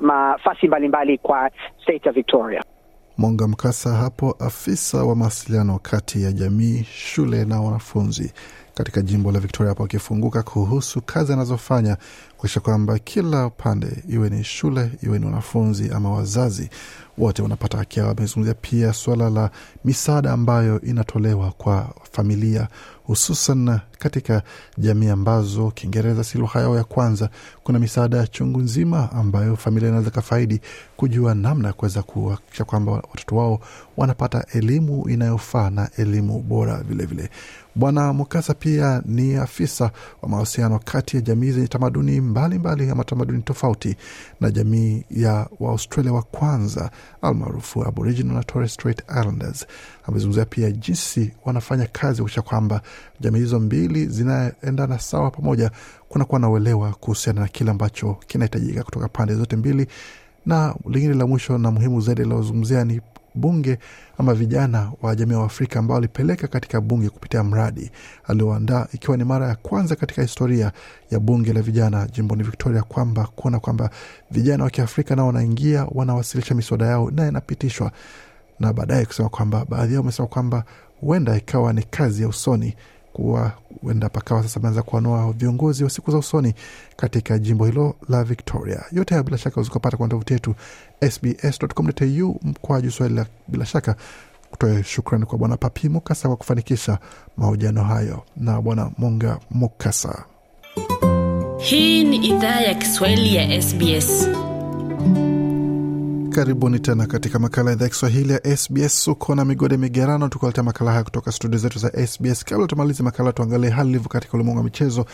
mafasi ma, mbalimbali kwa state ya Victoria. Monga Mkasa hapo, afisa wa mawasiliano kati ya jamii, shule na wanafunzi katika jimbo la Victoria, hapo akifunguka kuhusu kazi anazofanya kuakisha kwamba kila upande, iwe ni shule, iwe ni wanafunzi ama wazazi, wote wanapata haki yao. Amezungumzia pia suala la misaada ambayo inatolewa kwa familia, hususan katika jamii ambazo Kiingereza si lugha yao ya kwanza. Kuna misaada ya chungu nzima ambayo familia inaweza kafaidi kujua namna ya kuweza kuhakikisha kwamba watoto wao wanapata elimu inayofaa na elimu bora vilevile. Bwana Mukasa pia ni afisa wa mahusiano kati ya jamii zenye tamaduni mbalimbali ama tamaduni tofauti na jamii ya Waaustralia wa kwanza almaarufu Aboriginal na Torres Strait Islanders. Amezungumzia pia jinsi wanafanya kazi kuisha kwamba jamii hizo mbili zinaendana sawa pamoja, kunakuwa na uelewa kuhusiana na kile ambacho kinahitajika kutoka pande zote mbili. Na lingine la mwisho na muhimu zaidi lilozungumzia ni bunge ama vijana wa jamii wa Afrika ambao walipeleka katika bunge kupitia mradi alioandaa, ikiwa ni mara ya kwanza katika historia ya bunge la vijana jimboni Victoria, kwamba kuona kwamba vijana wa Kiafrika nao wanaingia wanawasilisha miswada yao na inapitishwa, na baadaye kusema kwamba baadhi yao wamesema kwamba huenda ikawa ni kazi ya usoni kuwa huenda pakawa sasa ameanza kuanua viongozi wa siku za usoni katika jimbo hilo la Victoria. Yote haya bila shaka uzikapata kwa tovuti yetu sbs.com.au mkwaju Swahili. Bila shaka kutoa shukrani kwa Bwana Papi Mukasa kwa kufanikisha mahojiano hayo na Bwana Monga Mukasa. Hii ni idhaa ya Kiswahili ya SBS. Karibuni tena katika makala ya idhaa Kiswahili ya SBS. Uko na migode migerano, tukuletea makala haya kutoka studio zetu za SBS. Kabla tumalize makala, tuangalie hali ilivyo katika ulimwengu wa michezo.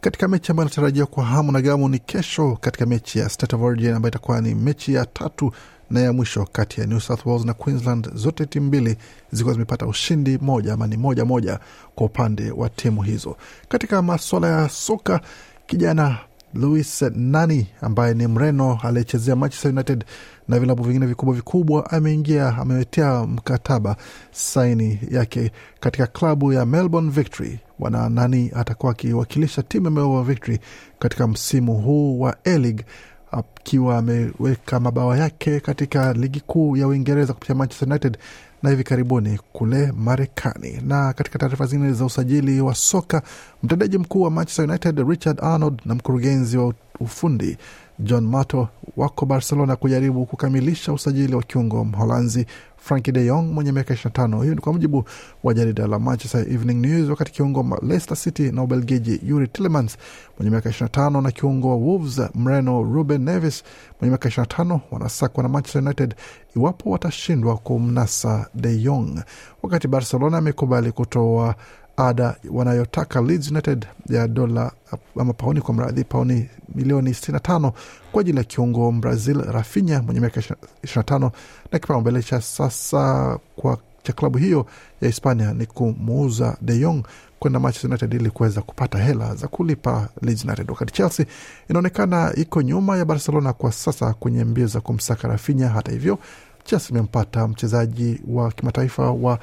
Katika mechi ambayo inatarajiwa kwa hamu na gamu ni kesho, katika mechi ya State of Origin ambayo itakuwa ni mechi ya tatu na ya mwisho kati ya New South Wales na Queensland. Zote timu mbili zikiwa zimepata ushindi moja ama ni moja moja kwa upande wa timu hizo. Katika maswala ya soka, kijana Luis Nani ambaye ni Mreno aliyechezea Manchester United na vilabu vingine vikubwa vikubwa, ameingia amewetea mkataba saini yake katika klabu ya Melbourne Victory. Bwana Nani atakuwa akiwakilisha timu ya Melbourne Victory katika msimu huu wa A-League akiwa ameweka mabawa yake katika ligi kuu ya Uingereza kupitia Manchester United na hivi karibuni kule Marekani. Na katika taarifa zingine za usajili wa soka, mtendaji mkuu wa Manchester United Richard Arnold na mkurugenzi wa ufundi John Mato wako Barcelona kujaribu kukamilisha usajili wa kiungo Mholanzi Frankie de Jong mwenye miaka 25. Hiyo ni kwa mujibu wa jarida la Manchester Evening News, wakati kiungo Leicester City na Ubelgiji Yuri Tillemans mwenye miaka 25 na kiungo wa Wolves Mreno Ruben Neves mwenye miaka 25 wanasakwa na Manchester United iwapo watashindwa kumnasa de Jong, wakati Barcelona amekubali kutoa ada wanayotaka Leeds United ya dola ama pauni kwa mradhi pauni milioni 65 kwa ajili ya kiungo Brazil Rafinha mwenye miaka 25 na kipaumbele cha sasa kwa cha klabu hiyo ya Hispania ni kumuuza De Jong kwenda Manchester United ili kuweza kupata hela za kulipa Leeds United, wakati Chelsea inaonekana iko nyuma ya Barcelona kwa sasa kwenye mbio za kumsaka Rafinha. Hata hivyo, Chelsea imempata mchezaji wa kimataifa wa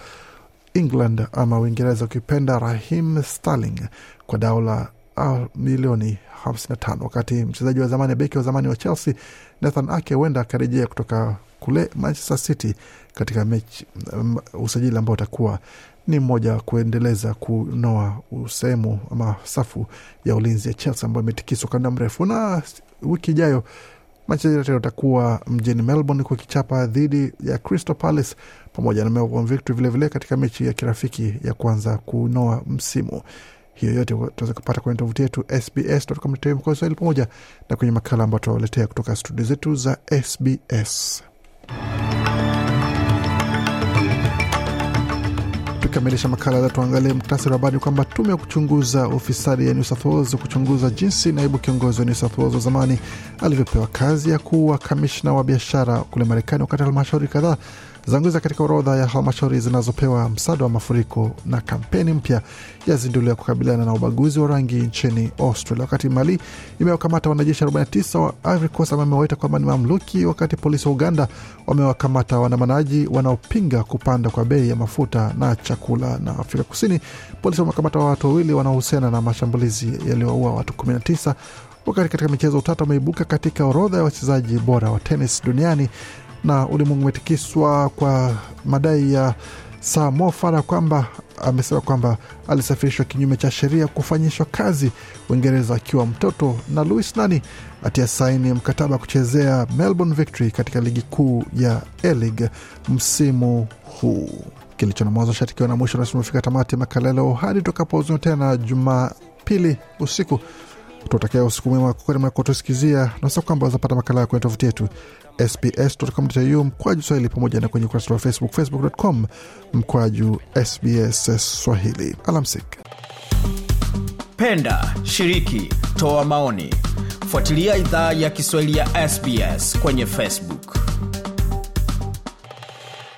England ama Uingereza ukipenda Raheem Sterling kwa dola la milioni 55, wakati mchezaji wa zamani beki wa zamani wa Chelsea Nathan Ake huenda akarejea kutoka kule Manchester City katika mechi um, usajili ambao utakuwa ni mmoja wa kuendeleza kunoa sehemu ama safu ya ulinzi ya Chelsea ambayo imetikiswa kwa muda mrefu. Na wiki ijayo Manchester United watakuwa mjini Melbourne kukichapa dhidi ya Crystal Palace pamoja na Melbourne Victory vilevile katika mechi ya kirafiki ya kwanza kunoa msimu. Hiyo yote tunaweza kupata kwenye tovuti yetu sbs.com.au kwa Kiswahili pamoja na kwenye makala ambayo tunawaletea kutoka studio zetu za SBS. Tukikamilisha makala leo, tuangalie muktasari wa habari kwamba tume ya kuchunguza ufisadi ya New South Wales kuchunguza jinsi naibu kiongozi wa New South Wales wa zamani alivyopewa kazi ya kuwa kamishna wa biashara kule Marekani, wakati halmashauri kadhaa zaingiza katika orodha ya halmashauri zinazopewa msaada wa mafuriko, na kampeni mpya yazinduliwa kukabiliana na ubaguzi wa rangi nchini Australia, wakati Mali imewakamata wanajeshi 49 wa Ivory Coast ambao imewaita kwamba ni mamluki, wakati polisi wa Uganda wamewakamata waandamanaji wanaopinga kupanda kwa bei ya mafuta na chakula. Na Afrika Kusini, polisi wamewakamata watu wawili wanaohusiana na mashambulizi yaliyoua watu 19 wakati katika michezo utata umeibuka katika orodha ya wachezaji bora wa tenis duniani na ulimwengu umetikiswa kwa madai ya Mo Farah kwamba amesema kwamba alisafirishwa kinyume cha sheria kufanyishwa kazi Uingereza akiwa mtoto, na Louis Nani atia saini mkataba wa kuchezea Melbourne Victory katika ligi kuu ya A-League msimu huu. Kilicho na mwanzo shatikiwa na mwisho rasmi tamati makala hadi tutakapouzuna tena Jumapili usiku tutakia usiku mwema kwema kutusikizia nasa kwamba wazapata makala kwenye tovuti yetu sbs.com.au mkwaju swahili pamoja na kwenye ukurasa wa facebook facebook.com mkwaju sbs swahili. Alamsik. Penda shiriki toa maoni. Fuatilia idhaa ya kiswahili ya sbs kwenye facebook